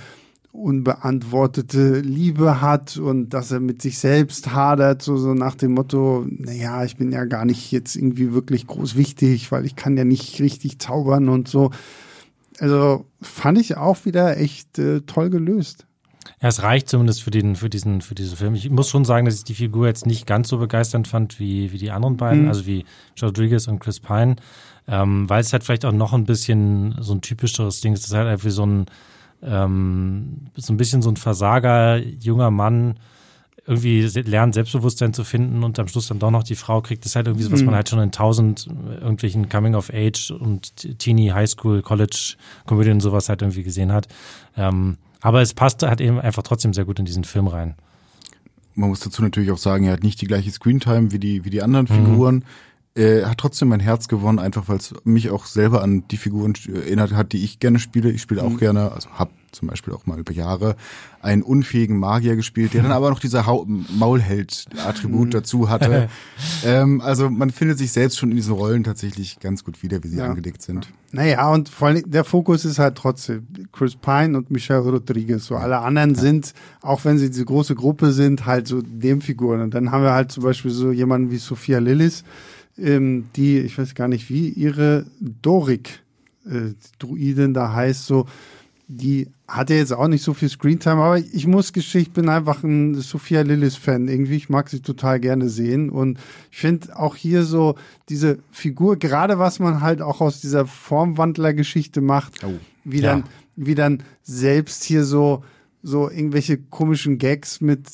unbeantwortete Liebe hat und dass er mit sich selbst hadert, so, so nach dem Motto, naja, ich bin ja gar nicht jetzt irgendwie wirklich groß wichtig, weil ich kann ja nicht richtig zaubern und so. Also fand ich auch wieder echt äh, toll gelöst. Ja, es reicht zumindest für den, für diesen, für diesen Film. Ich muss schon sagen, dass ich die Figur jetzt nicht ganz so begeisternd fand wie, wie die anderen beiden, mhm. also wie Rodriguez und Chris Pine, ähm, weil es halt vielleicht auch noch ein bisschen so ein typischeres Ding ist. Das ist halt einfach so ein, ähm, so ein bisschen so ein Versager, junger Mann, irgendwie lernt, Selbstbewusstsein zu finden und am Schluss dann doch noch die Frau kriegt. Das ist halt irgendwie so, was mhm. man halt schon in tausend irgendwelchen Coming of Age und Teenie, Highschool, College Komödien und sowas halt irgendwie gesehen hat. Ähm, aber es passte halt eben einfach trotzdem sehr gut in diesen Film rein. Man muss dazu natürlich auch sagen, er hat nicht die gleiche Screentime wie die, wie die anderen mhm. Figuren. Er hat trotzdem mein Herz gewonnen, einfach weil es mich auch selber an die Figuren erinnert hat, die ich gerne spiele. Ich spiele auch mhm. gerne, also hab zum Beispiel auch mal über Jahre einen unfähigen Magier gespielt, der dann aber noch dieser Maulheld-Attribut mhm. dazu hatte. ähm, also man findet sich selbst schon in diesen Rollen tatsächlich ganz gut wieder, wie sie ja. angelegt sind. Naja, und vor allem der Fokus ist halt trotzdem Chris Pine und Michelle Rodriguez. So alle anderen ja. sind, auch wenn sie diese große Gruppe sind, halt so Nebenfiguren. Und dann haben wir halt zum Beispiel so jemanden wie Sophia Lillis, ähm, die, ich weiß gar nicht wie, ihre Dorik, äh, Druidin da heißt, so die hatte jetzt auch nicht so viel Screentime, aber ich muss gestehen, ich bin einfach ein Sophia Lillis-Fan. Irgendwie, ich mag sie total gerne sehen. Und ich finde auch hier so diese Figur, gerade was man halt auch aus dieser Formwandler-Geschichte macht, oh, wie ja. dann, wie dann selbst hier so, so irgendwelche komischen Gags mit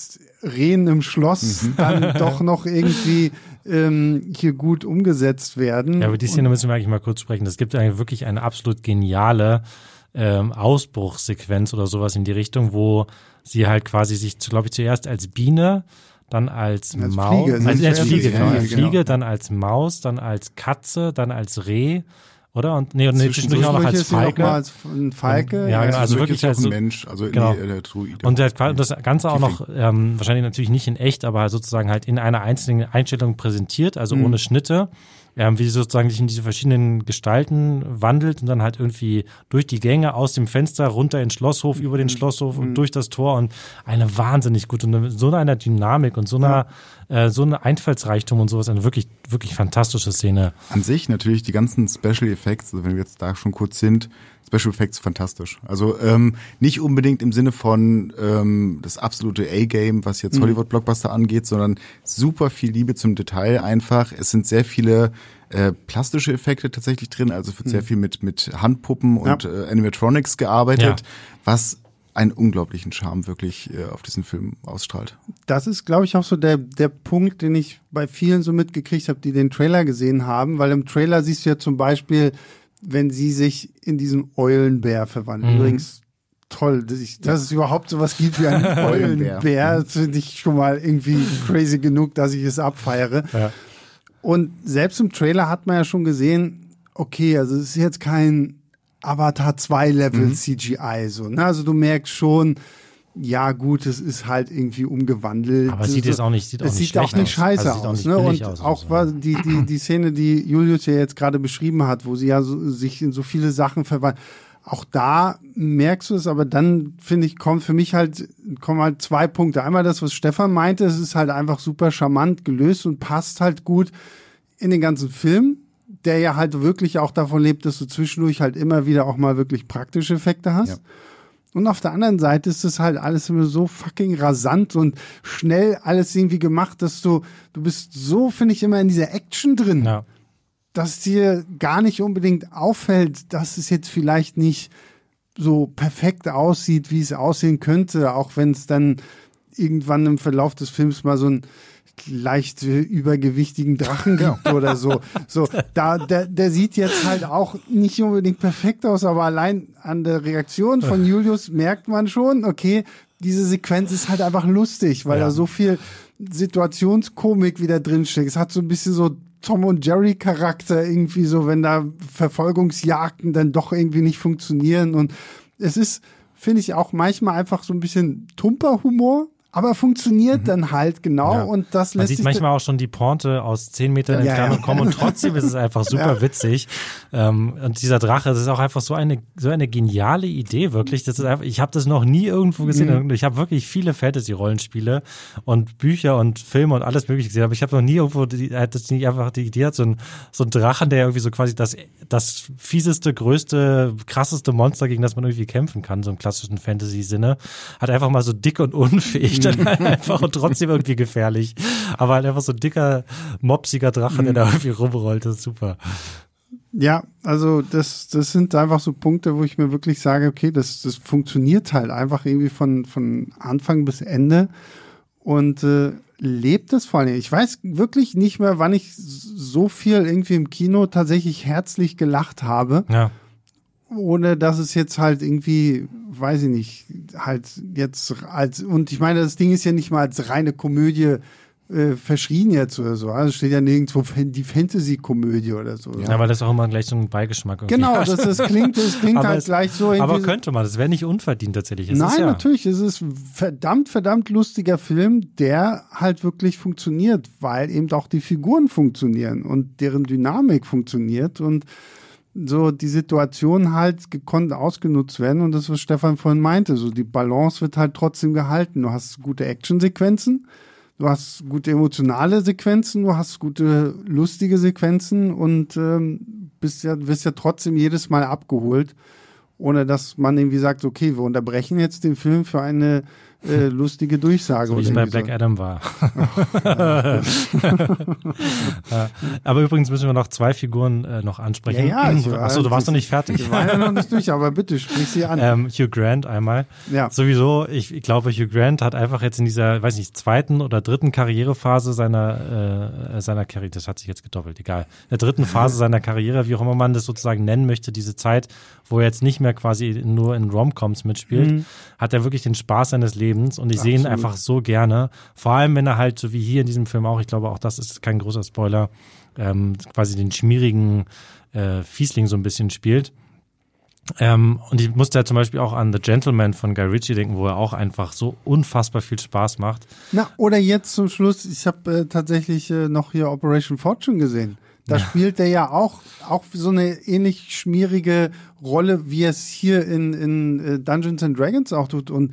Rehen im Schloss mhm. dann doch noch irgendwie ähm, hier gut umgesetzt werden. Ja, über die Szene müssen wir eigentlich mal kurz sprechen. Es gibt eigentlich wirklich eine absolut geniale ähm, Ausbruchssequenz oder sowas in die Richtung, wo sie halt quasi sich, glaube ich, zuerst als Biene, dann als, als Maus, Fliege, also als Fliege, genau, als Fliege, genau. dann als Maus, dann als Katze, dann als Reh oder? Und nee, nee zwischendurch auch noch als Falke. Auch als Falke. Und, ja, genau, also wirklich als ein Mensch, also genau. Nee, der Druide. Und der, das Ganze auch noch ähm, wahrscheinlich natürlich nicht in echt, aber sozusagen halt in einer einzelnen Einstellung präsentiert, also mhm. ohne Schnitte ähm, wie sie sozusagen sich in diese verschiedenen Gestalten wandelt und dann halt irgendwie durch die Gänge aus dem Fenster runter in den Schlosshof, über den mhm. Schlosshof und mhm. durch das Tor und eine wahnsinnig gute, und so einer Dynamik und so einer, ja. äh, so eine Einfallsreichtum und sowas, eine wirklich, wirklich fantastische Szene. An sich natürlich die ganzen Special Effects, also wenn wir jetzt da schon kurz sind, Special Effects fantastisch. Also ähm, nicht unbedingt im Sinne von ähm, das absolute A-Game, was jetzt mhm. Hollywood-Blockbuster angeht, sondern super viel Liebe zum Detail einfach. Es sind sehr viele äh, plastische Effekte tatsächlich drin, also wird mhm. sehr viel mit, mit Handpuppen und ja. äh, Animatronics gearbeitet, ja. was einen unglaublichen Charme wirklich äh, auf diesen Film ausstrahlt. Das ist, glaube ich, auch so der, der Punkt, den ich bei vielen so mitgekriegt habe, die den Trailer gesehen haben, weil im Trailer siehst du ja zum Beispiel wenn sie sich in diesen Eulenbär verwandelt. Mhm. Übrigens toll, dass, ich, dass es überhaupt sowas gibt wie einen Eulenbär. Das finde ich schon mal irgendwie crazy genug, dass ich es abfeiere. Ja. Und selbst im Trailer hat man ja schon gesehen, okay, also es ist jetzt kein Avatar 2 Level mhm. CGI so, ne? Also du merkst schon, ja gut, es ist halt irgendwie umgewandelt. Aber es sieht jetzt auch nicht, sieht auch es nicht, sieht auch nicht scheiße also aus. Ne? Und aus auch war die, die, die Szene, die Julius ja jetzt gerade beschrieben hat, wo sie ja so, sich in so viele Sachen verwandelt. Auch da merkst du es, aber dann finde ich, kommen für mich halt, kommen halt zwei Punkte. Einmal das, was Stefan meinte, es ist halt einfach super charmant gelöst und passt halt gut in den ganzen Film, der ja halt wirklich auch davon lebt, dass du zwischendurch halt immer wieder auch mal wirklich praktische Effekte hast. Ja. Und auf der anderen Seite ist es halt alles immer so fucking rasant und schnell alles irgendwie gemacht, dass du, du bist so, finde ich, immer in dieser Action drin, ja. dass dir gar nicht unbedingt auffällt, dass es jetzt vielleicht nicht so perfekt aussieht, wie es aussehen könnte, auch wenn es dann irgendwann im Verlauf des Films mal so ein leicht übergewichtigen Drachen gibt genau. oder so. So, da, der, der sieht jetzt halt auch nicht unbedingt perfekt aus, aber allein an der Reaktion von Julius merkt man schon, okay, diese Sequenz ist halt einfach lustig, weil ja. da so viel Situationskomik wieder drinsteckt. Es hat so ein bisschen so Tom und Jerry Charakter irgendwie so, wenn da Verfolgungsjagden dann doch irgendwie nicht funktionieren und es ist, finde ich auch manchmal einfach so ein bisschen tumper Humor, aber funktioniert mhm. dann halt genau ja. und das lässt Man sieht manchmal auch schon die Pointe aus zehn Metern ja, Entfernung ja. kommen und trotzdem ist es einfach super witzig. Ähm, und dieser Drache, das ist auch einfach so eine so eine geniale Idee wirklich. Das ist einfach, ich habe das noch nie irgendwo gesehen. Mhm. Ich habe wirklich viele Fantasy-Rollenspiele und Bücher und Filme und alles mögliche gesehen, aber ich habe noch nie irgendwo die, das nicht einfach die Idee hat so ein so ein Drachen, der irgendwie so quasi das das fieseste, größte, krasseste Monster gegen das man irgendwie kämpfen kann, so im klassischen Fantasy-Sinne, hat einfach mal so dick und unfähig dann halt einfach und trotzdem irgendwie gefährlich. Aber halt einfach so ein dicker, mopsiger Drache, der da mhm. irgendwie rumrollt, das ist super. Ja, also das, das sind einfach so Punkte, wo ich mir wirklich sage, okay, das, das funktioniert halt einfach irgendwie von, von Anfang bis Ende und äh, lebt es vor allem. Ich weiß wirklich nicht mehr, wann ich so viel irgendwie im Kino tatsächlich herzlich gelacht habe. Ja ohne dass es jetzt halt irgendwie, weiß ich nicht, halt jetzt als, und ich meine, das Ding ist ja nicht mal als reine Komödie äh, verschrien jetzt oder so. Also steht ja nirgendwo die Fantasy-Komödie oder so. Ja, weil das auch immer gleich so ein Beigeschmack irgendwie Genau, das, das klingt, das klingt halt es, gleich so. Aber könnte man, das wäre nicht unverdient tatsächlich. Es Nein, ja natürlich, es ist verdammt, verdammt lustiger Film, der halt wirklich funktioniert, weil eben auch die Figuren funktionieren und deren Dynamik funktioniert und so die Situation halt gekonnt ausgenutzt werden und das, was Stefan vorhin meinte, so die Balance wird halt trotzdem gehalten. Du hast gute Actionsequenzen, du hast gute emotionale Sequenzen, du hast gute lustige Sequenzen und ähm, bist ja, wirst ja trotzdem jedes Mal abgeholt, ohne dass man irgendwie sagt, okay, wir unterbrechen jetzt den Film für eine äh, lustige Durchsage. So wie es bei Black so. Adam war. aber übrigens müssen wir noch zwei Figuren äh, noch ansprechen. Ja, ja, ich, Achso, du warst noch nicht fertig. Ich war ja noch nicht durch, aber bitte sprich sie an. Ähm, Hugh Grant einmal. Ja. Sowieso, ich, ich glaube, Hugh Grant hat einfach jetzt in dieser, weiß nicht, zweiten oder dritten Karrierephase seiner, äh, seiner Karriere, das hat sich jetzt gedoppelt, egal, in der dritten Phase seiner Karriere, wie auch immer man das sozusagen nennen möchte, diese Zeit, wo er jetzt nicht mehr quasi nur in Romcoms mitspielt, mhm. hat er wirklich den Spaß seines Lebens Lebens und ich sehe ihn einfach so gerne. Vor allem, wenn er halt, so wie hier in diesem Film auch, ich glaube auch das ist kein großer Spoiler, ähm, quasi den schmierigen äh, Fiesling so ein bisschen spielt. Ähm, und ich musste ja zum Beispiel auch an The Gentleman von Guy Ritchie denken, wo er auch einfach so unfassbar viel Spaß macht. Na, oder jetzt zum Schluss, ich habe äh, tatsächlich äh, noch hier Operation Fortune gesehen. Da ja. spielt er ja auch, auch so eine ähnlich schmierige Rolle, wie es hier in, in äh, Dungeons and Dragons auch tut. Und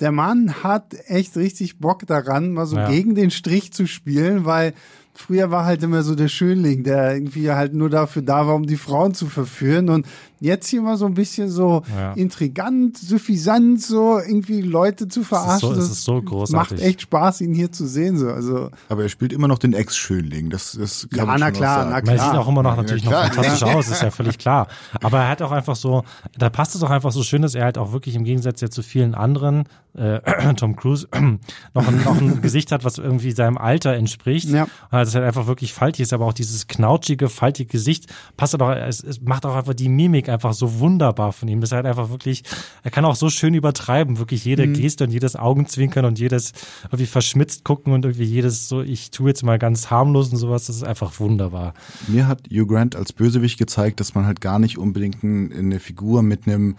der Mann hat echt richtig Bock daran, mal so ja. gegen den Strich zu spielen, weil früher war halt immer so der Schönling, der irgendwie halt nur dafür da war, um die Frauen zu verführen. Und jetzt hier mal so ein bisschen so ja. intrigant, suffisant, so irgendwie Leute zu verarschen. Es ist so, es ist so großartig. Macht echt Spaß, ihn hier zu sehen. So. Also, Aber er spielt immer noch den Ex-Schönling. Das, das kann ja, na klar, na klar. Man sieht auch immer noch natürlich ja, noch fantastisch aus, ist ja völlig klar. Aber er hat auch einfach so, da passt es auch einfach so schön, dass er halt auch wirklich im Gegensatz ja zu vielen anderen, äh, Tom Cruise, noch ein, noch ein Gesicht hat, was irgendwie seinem Alter entspricht. Ja. Und das halt einfach wirklich faltig ist, aber auch dieses knautschige, faltige Gesicht passt halt auch, es, es macht auch einfach die Mimik einfach so wunderbar von ihm. Das ist halt einfach wirklich, er kann auch so schön übertreiben, wirklich jede mhm. Geste und jedes Augenzwinkern und jedes irgendwie verschmitzt gucken und irgendwie jedes so, ich tue jetzt mal ganz harmlos und sowas, das ist einfach wunderbar. Mir hat Hugh Grant als Bösewicht gezeigt, dass man halt gar nicht unbedingt eine Figur mit einem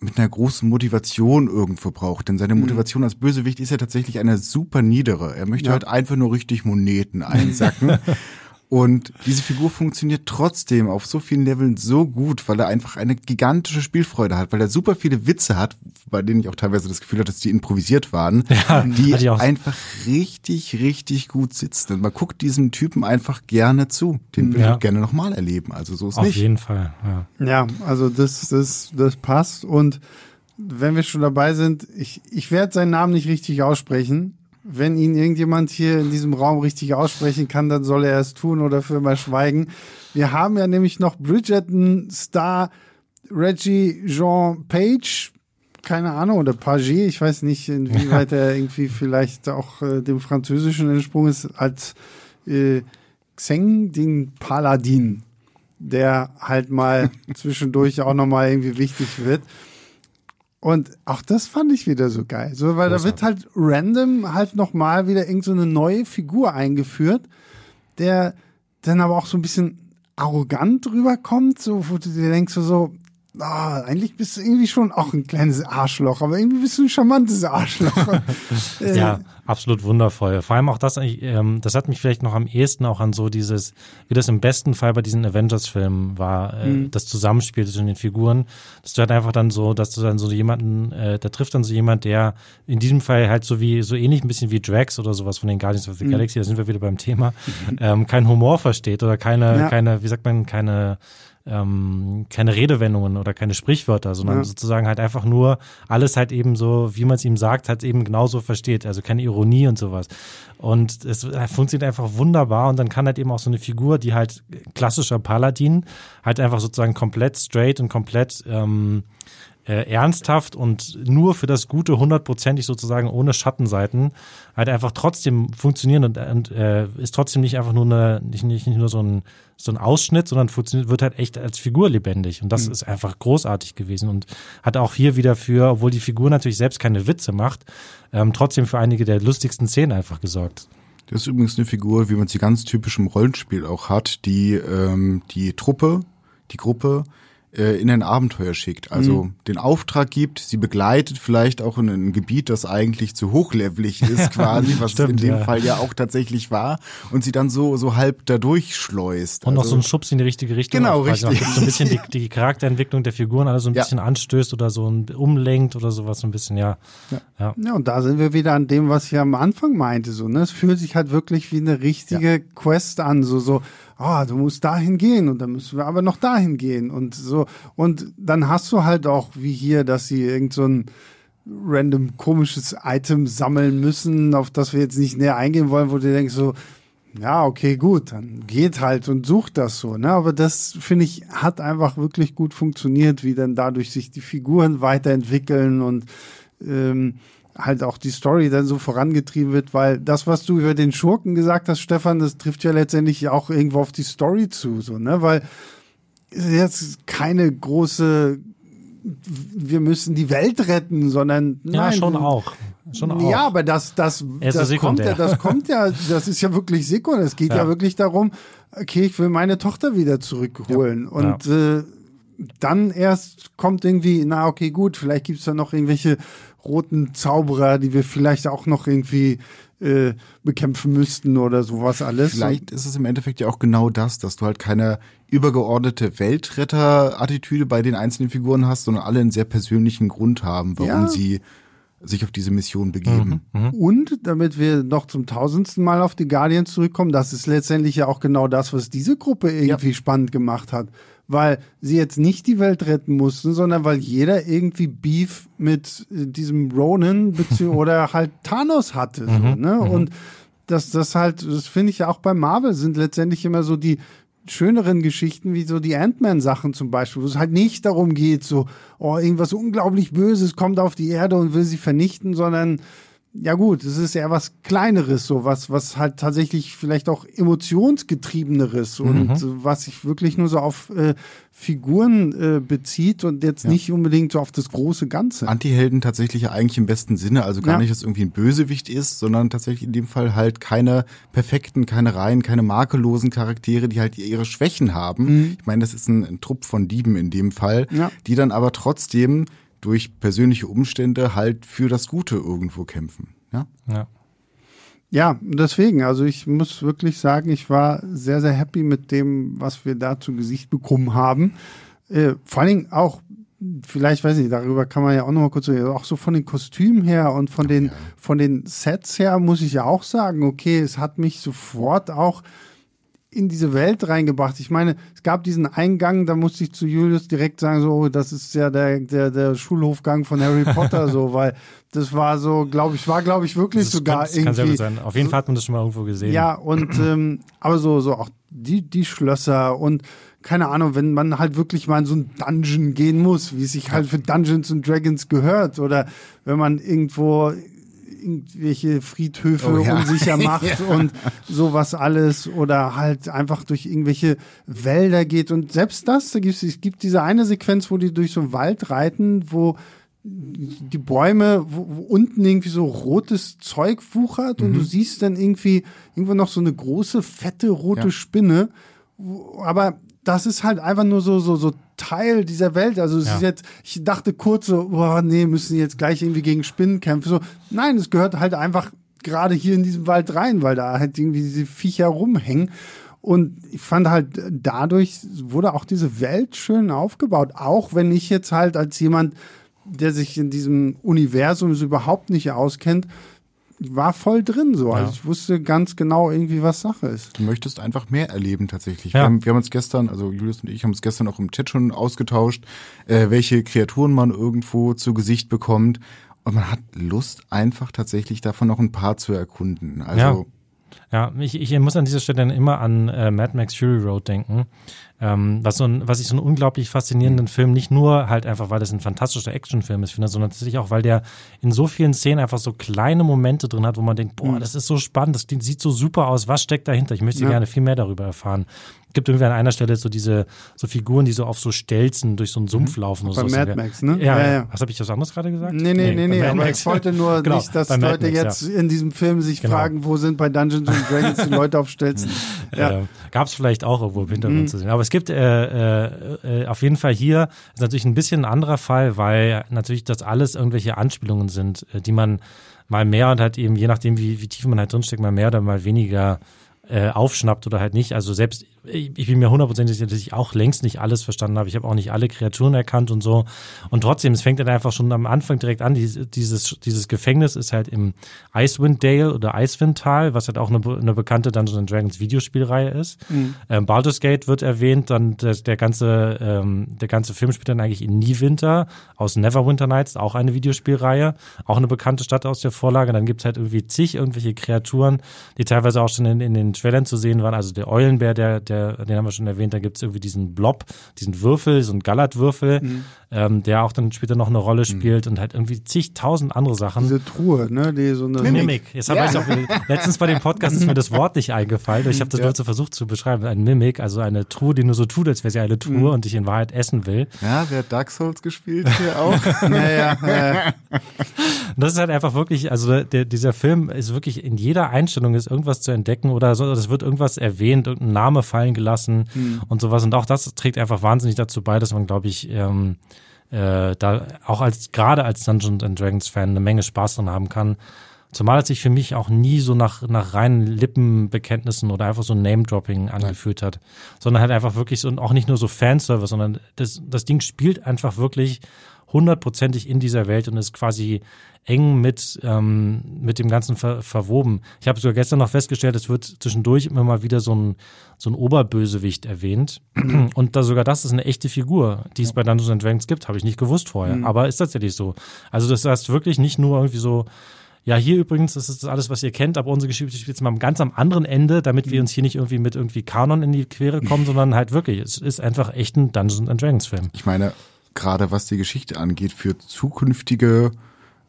mit einer großen Motivation irgendwo braucht. Denn seine mhm. Motivation als Bösewicht ist ja tatsächlich eine super niedere. Er möchte ja. halt einfach nur richtig Moneten einsacken. Und diese Figur funktioniert trotzdem auf so vielen Leveln so gut, weil er einfach eine gigantische Spielfreude hat, weil er super viele Witze hat, bei denen ich auch teilweise das Gefühl hatte, dass die improvisiert waren, ja, die einfach richtig, richtig gut sitzen. Und man guckt diesem Typen einfach gerne zu. Den will ja. ich gerne nochmal erleben. Also so ist auf nicht. Auf jeden Fall, ja. Ja, also das, das, das passt. Und wenn wir schon dabei sind, ich, ich werde seinen Namen nicht richtig aussprechen wenn ihn irgendjemand hier in diesem Raum richtig aussprechen kann, dann soll er es tun oder für mal schweigen. Wir haben ja nämlich noch Bridgerton-Star Reggie Jean Page, keine Ahnung, oder Pagé, ich weiß nicht, inwieweit er irgendwie vielleicht auch äh, dem Französischen entsprungen ist, als äh, Xeng, den Paladin, der halt mal zwischendurch auch nochmal irgendwie wichtig wird. Und auch das fand ich wieder so geil. So, weil Großartig. da wird halt random halt nochmal wieder irgend so eine neue Figur eingeführt, der dann aber auch so ein bisschen arrogant rüberkommt, so, wo du dir denkst, so, ah, eigentlich bist du irgendwie schon auch ein kleines Arschloch, aber irgendwie bist du ein charmantes Arschloch. Äh, ja, absolut wundervoll. Vor allem auch das, ähm, das hat mich vielleicht noch am ehesten auch an so dieses, wie das im besten Fall bei diesen Avengers-Filmen war, äh, mhm. das Zusammenspiel zwischen den Figuren, dass du halt einfach dann so, dass du dann so jemanden, äh, da trifft dann so jemand, der in diesem Fall halt so wie, so ähnlich ein bisschen wie Drax oder sowas von den Guardians of the mhm. Galaxy, da sind wir wieder beim Thema, ähm, kein Humor versteht oder keine, ja. keine, wie sagt man, keine ähm, keine Redewendungen oder keine Sprichwörter, sondern ja. sozusagen halt einfach nur alles halt eben so, wie man es ihm sagt, halt eben genauso versteht. Also keine Ironie und sowas. Und es äh, funktioniert einfach wunderbar und dann kann halt eben auch so eine Figur, die halt klassischer Paladin, halt einfach sozusagen komplett straight und komplett ähm, äh, ernsthaft und nur für das Gute hundertprozentig sozusagen ohne Schattenseiten halt einfach trotzdem funktionieren und, und äh, ist trotzdem nicht einfach nur eine, nicht, nicht, nicht nur so ein, so ein Ausschnitt, sondern funktioniert, wird halt echt als Figur lebendig. Und das mhm. ist einfach großartig gewesen und hat auch hier wieder für, obwohl die Figur natürlich selbst keine Witze macht, ähm, trotzdem für einige der lustigsten Szenen einfach gesorgt. Das ist übrigens eine Figur, wie man sie ganz typisch im Rollenspiel auch hat, die ähm, die Truppe, die Gruppe äh, in ein Abenteuer schickt. Also mhm. den Auftrag gibt, sie begleitet vielleicht auch in ein Gebiet, das eigentlich zu hochlevelig ist, quasi, was Stimmt, in dem ja. Fall ja auch tatsächlich war, und sie dann so, so halb da durchschleust. Und also, noch so einen Schubs in die richtige Richtung. Genau, richtig. so ein bisschen die, die Charakterentwicklung der Figuren alle so ein ja. bisschen anstößt oder so ein umlenkt oder sowas so ein bisschen, ja. ja. Ja. ja, und da sind wir wieder an dem, was ich am Anfang meinte, so, ne? Es fühlt sich halt wirklich wie eine richtige Quest an, so, so, ah, du musst dahin gehen und dann müssen wir aber noch dahin gehen und so. Und dann hast du halt auch, wie hier, dass sie irgend so ein random komisches Item sammeln müssen, auf das wir jetzt nicht näher eingehen wollen, wo du denkst so, ja, okay, gut, dann geht halt und sucht das so, ne? Aber das, finde ich, hat einfach wirklich gut funktioniert, wie dann dadurch sich die Figuren weiterentwickeln und ähm, halt auch die Story dann so vorangetrieben wird, weil das, was du über den Schurken gesagt hast, Stefan, das trifft ja letztendlich auch irgendwo auf die Story zu, so, ne, weil jetzt keine große wir müssen die Welt retten, sondern ja nein, schon auch. Schon auch. Ja, aber das das das kommt ja, das kommt ja, das ist ja wirklich sekundär. Es geht ja. ja. wirklich darum, okay, ich will meine Tochter wieder zurückholen ja. und ja. Äh, dann erst kommt irgendwie, na okay, gut, vielleicht gibt's da noch irgendwelche roten Zauberer, die wir vielleicht auch noch irgendwie äh, bekämpfen müssten oder sowas alles. Vielleicht ist es im Endeffekt ja auch genau das, dass du halt keine übergeordnete Weltretter-Attitüde bei den einzelnen Figuren hast, sondern alle einen sehr persönlichen Grund haben, warum ja. sie sich auf diese Mission begeben. Mhm, mh. Und damit wir noch zum tausendsten Mal auf die Guardians zurückkommen, das ist letztendlich ja auch genau das, was diese Gruppe irgendwie ja. spannend gemacht hat weil sie jetzt nicht die Welt retten mussten, sondern weil jeder irgendwie Beef mit äh, diesem Ronan oder halt Thanos hatte. So, mhm, ne? Mhm. Und das, das halt, das finde ich ja auch bei Marvel sind letztendlich immer so die schöneren Geschichten, wie so die Ant-Man-Sachen zum Beispiel, wo es halt nicht darum geht, so, oh, irgendwas unglaublich Böses kommt auf die Erde und will sie vernichten, sondern ja gut, es ist eher was Kleineres, so was, was halt tatsächlich vielleicht auch emotionsgetriebeneres mhm. und was sich wirklich nur so auf äh, Figuren äh, bezieht und jetzt ja. nicht unbedingt so auf das große Ganze. Antihelden tatsächlich ja eigentlich im besten Sinne, also gar ja. nicht, dass irgendwie ein Bösewicht ist, sondern tatsächlich in dem Fall halt keine perfekten, keine reinen, keine makellosen Charaktere, die halt ihre Schwächen haben. Mhm. Ich meine, das ist ein, ein Trupp von Dieben in dem Fall, ja. die dann aber trotzdem durch persönliche Umstände halt für das Gute irgendwo kämpfen. Ja. ja. Ja, deswegen, also ich muss wirklich sagen, ich war sehr, sehr happy mit dem, was wir da zu Gesicht bekommen haben. Äh, vor allen Dingen auch, vielleicht weiß ich, darüber kann man ja auch nochmal kurz reden, auch so von den Kostümen her und von den, von den Sets her muss ich ja auch sagen, okay, es hat mich sofort auch in diese Welt reingebracht. Ich meine, es gab diesen Eingang, da musste ich zu Julius direkt sagen, so, das ist ja der, der, der Schulhofgang von Harry Potter, so, weil das war so, glaube ich, war, glaube ich, wirklich das sogar kann, irgendwie. Kann sehr gut sein. Auf jeden Fall hat man das schon mal irgendwo gesehen. Ja, und ähm, aber so, so auch die, die Schlösser und keine Ahnung, wenn man halt wirklich mal in so ein Dungeon gehen muss, wie es sich halt für Dungeons and Dragons gehört, oder wenn man irgendwo irgendwelche Friedhöfe oh, ja. unsicher macht ja. und sowas alles oder halt einfach durch irgendwelche Wälder geht und selbst das, da gibt es gibt diese eine Sequenz, wo die durch so einen Wald reiten, wo die Bäume, wo, wo unten irgendwie so rotes Zeug wuchert mhm. und du mhm. siehst dann irgendwie irgendwo noch so eine große, fette, rote ja. Spinne. Aber das ist halt einfach nur so, so, so Teil dieser Welt. Also es ja. ist jetzt, ich dachte kurz so, boah, nee, müssen jetzt gleich irgendwie gegen Spinnen kämpfen. So, nein, es gehört halt einfach gerade hier in diesem Wald rein, weil da halt irgendwie diese Viecher rumhängen. Und ich fand halt, dadurch wurde auch diese Welt schön aufgebaut. Auch wenn ich jetzt halt als jemand, der sich in diesem Universum so überhaupt nicht auskennt, war voll drin so. Also ich wusste ganz genau irgendwie, was Sache ist. Du möchtest einfach mehr erleben tatsächlich. Ja. Wir, haben, wir haben uns gestern, also Julius und ich haben uns gestern auch im Chat schon ausgetauscht, äh, welche Kreaturen man irgendwo zu Gesicht bekommt. Und man hat Lust, einfach tatsächlich davon noch ein paar zu erkunden. Also ja. Ja, ich, ich muss an dieser Stelle dann immer an äh, Mad Max Fury Road denken. Ähm, was, so ein, was ich so einen unglaublich faszinierenden Film, nicht nur halt einfach, weil das ein fantastischer Actionfilm ist, finde, sondern tatsächlich auch, weil der in so vielen Szenen einfach so kleine Momente drin hat, wo man denkt, boah, mhm. das ist so spannend, das sieht so super aus, was steckt dahinter? Ich möchte ja. gerne viel mehr darüber erfahren gibt irgendwie an einer Stelle so diese so Figuren, die so auf so Stelzen durch so einen Sumpf mhm. laufen. Bei so. Mad Max, ne? Ja, ja, ja. Was habe ich was anderes gerade gesagt? Nee, nee, nee, nee, aber Max. ich wollte nur genau, nicht, dass Leute Max, jetzt ja. in diesem Film sich genau. fragen, wo sind bei Dungeons and Dragons die Leute auf Stelzen. ja. Äh, Gab es vielleicht auch irgendwo im Hintergrund mhm. zu sehen. Aber es gibt äh, äh, äh, auf jeden Fall hier, ist natürlich ein bisschen ein anderer Fall, weil natürlich das alles irgendwelche Anspielungen sind, äh, die man mal mehr und halt eben, je nachdem, wie, wie tief man halt drinsteckt, mal mehr oder mal weniger äh, aufschnappt oder halt nicht. Also selbst ich, bin mir hundertprozentig sicher, dass ich auch längst nicht alles verstanden habe. Ich habe auch nicht alle Kreaturen erkannt und so. Und trotzdem, es fängt dann einfach schon am Anfang direkt an. Dieses, dieses Gefängnis ist halt im Icewind Dale oder Icewind Tal, was halt auch eine, eine bekannte Dungeons Dragons Videospielreihe ist. Mhm. Ähm, Baldur's Gate wird erwähnt, dann der, der ganze, ähm, der ganze Film spielt dann eigentlich in Niewinter aus Neverwinter Nights, auch eine Videospielreihe, auch eine bekannte Stadt aus der Vorlage. Dann gibt's halt irgendwie zig irgendwelche Kreaturen, die teilweise auch schon in, in den Trailern zu sehen waren. Also der Eulenbär, der, der, den haben wir schon erwähnt, da gibt es irgendwie diesen Blob, diesen Würfel, so einen Gallertwürfel, mhm. ähm, der auch dann später noch eine Rolle mhm. spielt mhm. und halt irgendwie zigtausend andere Sachen. Diese Truhe, ne? Die so eine Mimik. Jetzt ja. ich auch, letztens bei dem Podcast ist mir das Wort nicht eingefallen. Ich habe das ja. nur so versucht zu beschreiben. Ein Mimik, also eine Truhe, die nur so tut, als wäre sie eine Truhe mhm. und dich in Wahrheit essen will. Ja, wer hat Dark Souls gespielt hier auch? naja, naja. Das ist halt einfach wirklich, also der, dieser Film ist wirklich in jeder Einstellung ist irgendwas zu entdecken oder so, es wird irgendwas erwähnt, irgendein Name fallen gelassen mhm. und sowas. Und auch das trägt einfach wahnsinnig dazu bei, dass man, glaube ich, ähm, äh, da auch als gerade als Dungeons and Dragons Fan eine Menge Spaß dran haben kann. Zumal es sich für mich auch nie so nach, nach reinen Lippenbekenntnissen oder einfach so Name-Dropping angefühlt hat, sondern halt einfach wirklich so, und auch nicht nur so Fanservice, sondern das, das Ding spielt einfach wirklich hundertprozentig in dieser Welt und ist quasi eng mit, ähm, mit dem Ganzen ver verwoben. Ich habe sogar gestern noch festgestellt, es wird zwischendurch immer mal wieder so ein, so ein Oberbösewicht erwähnt. Und da sogar das ist eine echte Figur, die es bei Dungeons Dragons gibt, habe ich nicht gewusst vorher. Mhm. Aber ist tatsächlich so. Also das heißt wirklich nicht nur irgendwie so, ja, hier übrigens, das ist alles, was ihr kennt, aber unsere Geschichte spielt jetzt mal ganz am anderen Ende, damit wir mhm. uns hier nicht irgendwie mit irgendwie Kanon in die Quere kommen, sondern halt wirklich, es ist einfach echt ein Dungeons Dragons Film. Ich meine, gerade was die Geschichte angeht, für zukünftige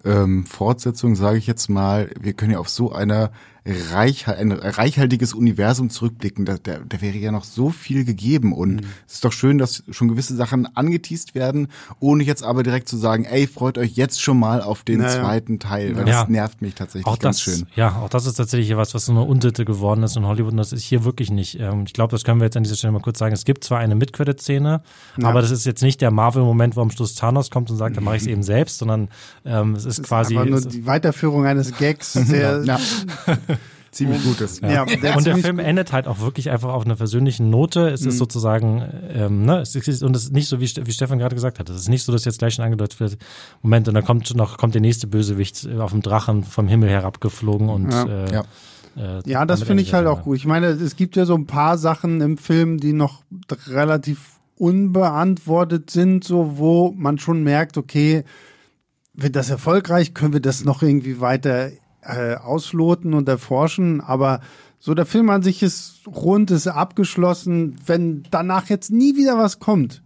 ähm, Fortsetzungen, sage ich jetzt mal, wir können ja auf so einer reich, ein reichhaltiges Universum zurückblicken. Da, da, da wäre ja noch so viel gegeben. Und mhm. es ist doch schön, dass schon gewisse Sachen angeteased werden, ohne jetzt aber direkt zu sagen, ey, freut euch jetzt schon mal auf den naja. zweiten Teil. Weil ja. das nervt mich tatsächlich auch ganz das, schön. Ja, auch das ist tatsächlich was, was so eine Unsitte geworden ist in Hollywood. Und das ist hier wirklich nicht. Ähm, ich glaube, das können wir jetzt an dieser Stelle mal kurz sagen. Es gibt zwar eine Mid-Credit-Szene, ja. aber das ist jetzt nicht der Marvel-Moment, wo am Schluss Thanos kommt und sagt, dann mache ich es eben selbst, sondern ähm, es ist, ist quasi. Einfach nur die Weiterführung eines Gags. Sehr, ja. ziemlich gut ist. Ja. ja und der Film endet halt auch wirklich einfach auf einer versöhnlichen Note. Es ist mhm. sozusagen, ähm, ne, es ist, und es ist nicht so, wie, wie Stefan gerade gesagt hat. Es ist nicht so, dass jetzt gleich schon angedeutet wird, Moment, und dann kommt noch, kommt der nächste Bösewicht auf dem Drachen vom Himmel herabgeflogen und ja. Äh, ja. Äh, ja, das finde ich halt auch gut. Ich meine, es gibt ja so ein paar Sachen im Film, die noch relativ unbeantwortet sind, so wo man schon merkt, okay, wird das erfolgreich, können wir das noch irgendwie weiter äh, ausloten und erforschen, aber so der Film an sich ist rund, ist abgeschlossen. Wenn danach jetzt nie wieder was kommt,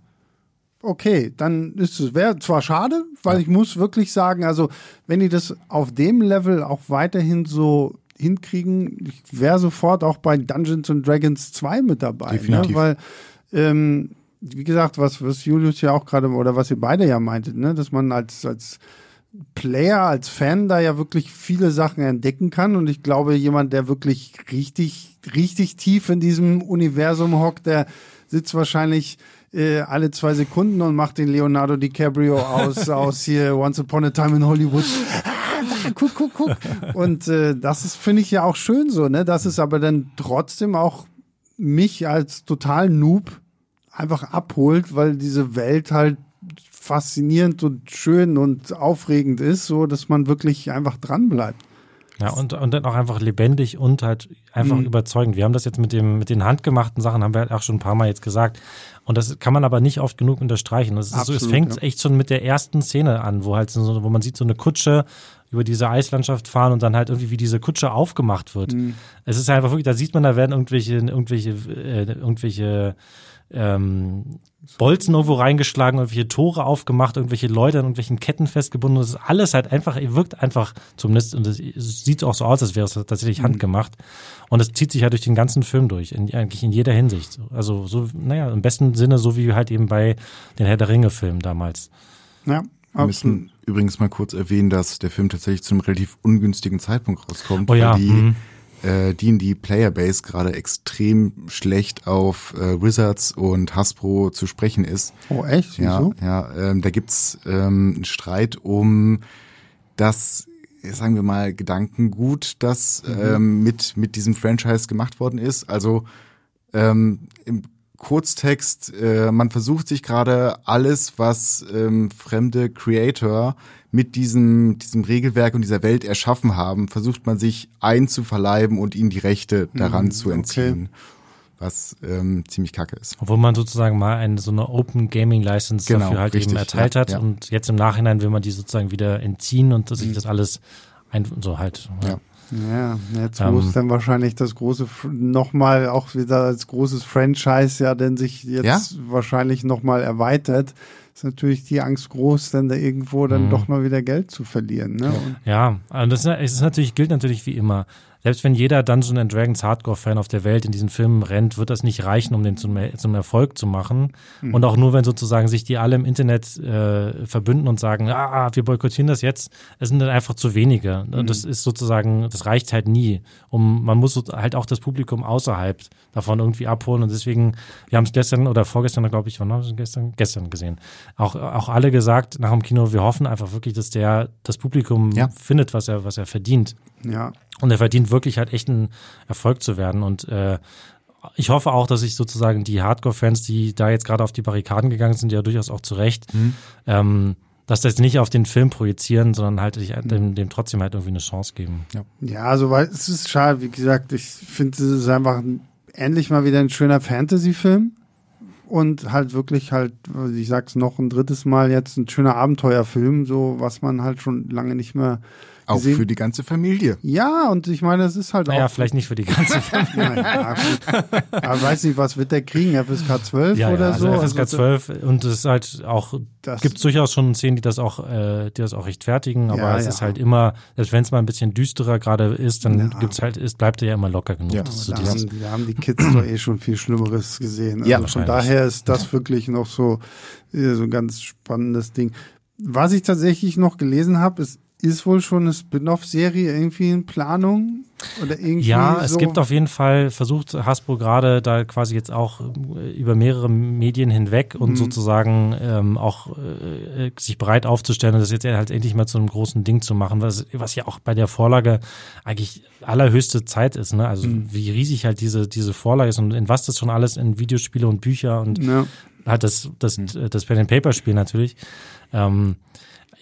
okay, dann ist es wäre zwar schade, weil ich muss wirklich sagen, also wenn die das auf dem Level auch weiterhin so hinkriegen, ich wäre sofort auch bei Dungeons and Dragons 2 mit dabei? Definitiv. ne? weil ähm, wie gesagt, was was Julius ja auch gerade oder was ihr beide ja meintet, ne, dass man als als Player, als Fan da ja wirklich viele Sachen entdecken kann. Und ich glaube, jemand, der wirklich richtig, richtig tief in diesem Universum hockt, der sitzt wahrscheinlich äh, alle zwei Sekunden und macht den Leonardo DiCaprio aus, aus hier Once Upon a Time in Hollywood. Ah, guck, guck, guck. Und äh, das ist, finde ich ja auch schön so, ne? Das ist aber dann trotzdem auch mich als total Noob einfach abholt, weil diese Welt halt faszinierend und schön und aufregend ist, so dass man wirklich einfach dran bleibt. Ja, und, und dann auch einfach lebendig und halt einfach mhm. überzeugend. Wir haben das jetzt mit dem, mit den handgemachten Sachen, haben wir halt auch schon ein paar Mal jetzt gesagt. Und das kann man aber nicht oft genug unterstreichen. Das ist Absolut, so, es fängt ja. echt schon mit der ersten Szene an, wo halt so, wo man sieht so eine Kutsche über diese Eislandschaft fahren und dann halt irgendwie wie diese Kutsche aufgemacht wird. Mhm. Es ist einfach wirklich, da sieht man, da werden irgendwelche, irgendwelche, äh, irgendwelche ähm, Bolzen irgendwo reingeschlagen, irgendwelche Tore aufgemacht, irgendwelche Leute an irgendwelchen Ketten festgebunden. Das ist alles halt einfach, wirkt einfach zumindest, und es sieht auch so aus, als wäre es tatsächlich mhm. handgemacht. Und es zieht sich halt durch den ganzen Film durch, in, eigentlich in jeder Hinsicht. Also so, naja, im besten Sinne, so wie halt eben bei den Herr der Ringe-Filmen damals. Ja, wir müssen übrigens mal kurz erwähnen, dass der Film tatsächlich zu einem relativ ungünstigen Zeitpunkt rauskommt, oh ja. weil die mhm äh, D&D Playerbase gerade extrem schlecht auf äh, Wizards und Hasbro zu sprechen ist. Oh echt? Ja, Wieso? ja. Ähm, da gibt's ähm, einen Streit um das, sagen wir mal, Gedankengut, das mhm. ähm, mit mit diesem Franchise gemacht worden ist. Also ähm, im Kurztext, äh, man versucht sich gerade alles, was ähm, fremde Creator mit diesem, diesem Regelwerk und dieser Welt erschaffen haben, versucht man sich einzuverleiben und ihnen die Rechte daran mm, zu entziehen. Okay. Was ähm, ziemlich kacke ist. Obwohl man sozusagen mal eine so eine Open Gaming License genau, dafür halt richtig, eben erteilt ja, hat ja. und jetzt im Nachhinein will man die sozusagen wieder entziehen und sich mhm. das alles ein, so halt. Ja. Ja, jetzt ähm, muss dann wahrscheinlich das große nochmal auch wieder als großes Franchise ja denn sich jetzt ja? wahrscheinlich nochmal erweitert. Ist natürlich die Angst groß, dann da irgendwo dann mhm. doch mal wieder Geld zu verlieren. Ne? Ja, also das ist natürlich, gilt natürlich wie immer selbst wenn jeder Dungeon and Dragons Hardcore-Fan auf der Welt in diesen Filmen rennt, wird das nicht reichen, um den zum, zum Erfolg zu machen. Mhm. Und auch nur, wenn sozusagen sich die alle im Internet äh, verbünden und sagen, ah, wir boykottieren das jetzt, es sind dann einfach zu wenige. Mhm. Das ist sozusagen, das reicht halt nie. Um, man muss halt auch das Publikum außerhalb davon irgendwie abholen. Und deswegen, wir haben es gestern oder vorgestern, glaube ich, wann haben wir es gestern? Gestern gesehen. Auch, auch alle gesagt nach dem Kino, wir hoffen einfach wirklich, dass der das Publikum ja. findet, was er, was er verdient. Ja. Und er verdient wirklich halt echt einen Erfolg zu werden. Und äh, ich hoffe auch, dass sich sozusagen die Hardcore-Fans, die da jetzt gerade auf die Barrikaden gegangen sind, ja durchaus auch zu Recht, mhm. ähm, dass das nicht auf den Film projizieren, sondern halt dem, dem trotzdem halt irgendwie eine Chance geben. Ja, ja also weil es ist schade, wie gesagt, ich finde es ist einfach ein, endlich mal wieder ein schöner Fantasy-Film und halt wirklich halt, ich sag's noch ein drittes Mal jetzt, ein schöner Abenteuerfilm, so was man halt schon lange nicht mehr auch gesehen. für die ganze Familie. Ja, und ich meine, es ist halt naja, auch. Ja, vielleicht nicht für die ganze Familie. ja, gut. Aber weiß nicht, was wird der kriegen? FSK 12 ja, oder ja, so? Also FSK 12 also, und es ist halt auch, das gibt durchaus schon Szenen, die das auch, äh, die das auch rechtfertigen, aber ja, es ist halt immer, selbst wenn es mal ein bisschen düsterer gerade ist, dann ja. gibt's halt, es bleibt ja immer locker genug. Ja, das da, haben, da haben die Kids doch eh schon viel Schlimmeres gesehen. Also ja, von daher ist das wirklich noch so, so ein ganz spannendes Ding. Was ich tatsächlich noch gelesen habe, ist ist wohl schon eine Spin-off-Serie irgendwie in Planung? Oder irgendwie ja, es gibt auf jeden Fall, versucht Hasbro gerade da quasi jetzt auch äh, über mehrere Medien hinweg und mhm. sozusagen ähm, auch äh, sich bereit aufzustellen und das jetzt halt endlich mal zu einem großen Ding zu machen, was, was ja auch bei der Vorlage eigentlich allerhöchste Zeit ist, ne? Also mhm. wie riesig halt diese, diese Vorlage ist und in was das schon alles in Videospiele und Bücher und ja. halt das, das, mhm. das Pen and Paper Spiel natürlich. Ähm,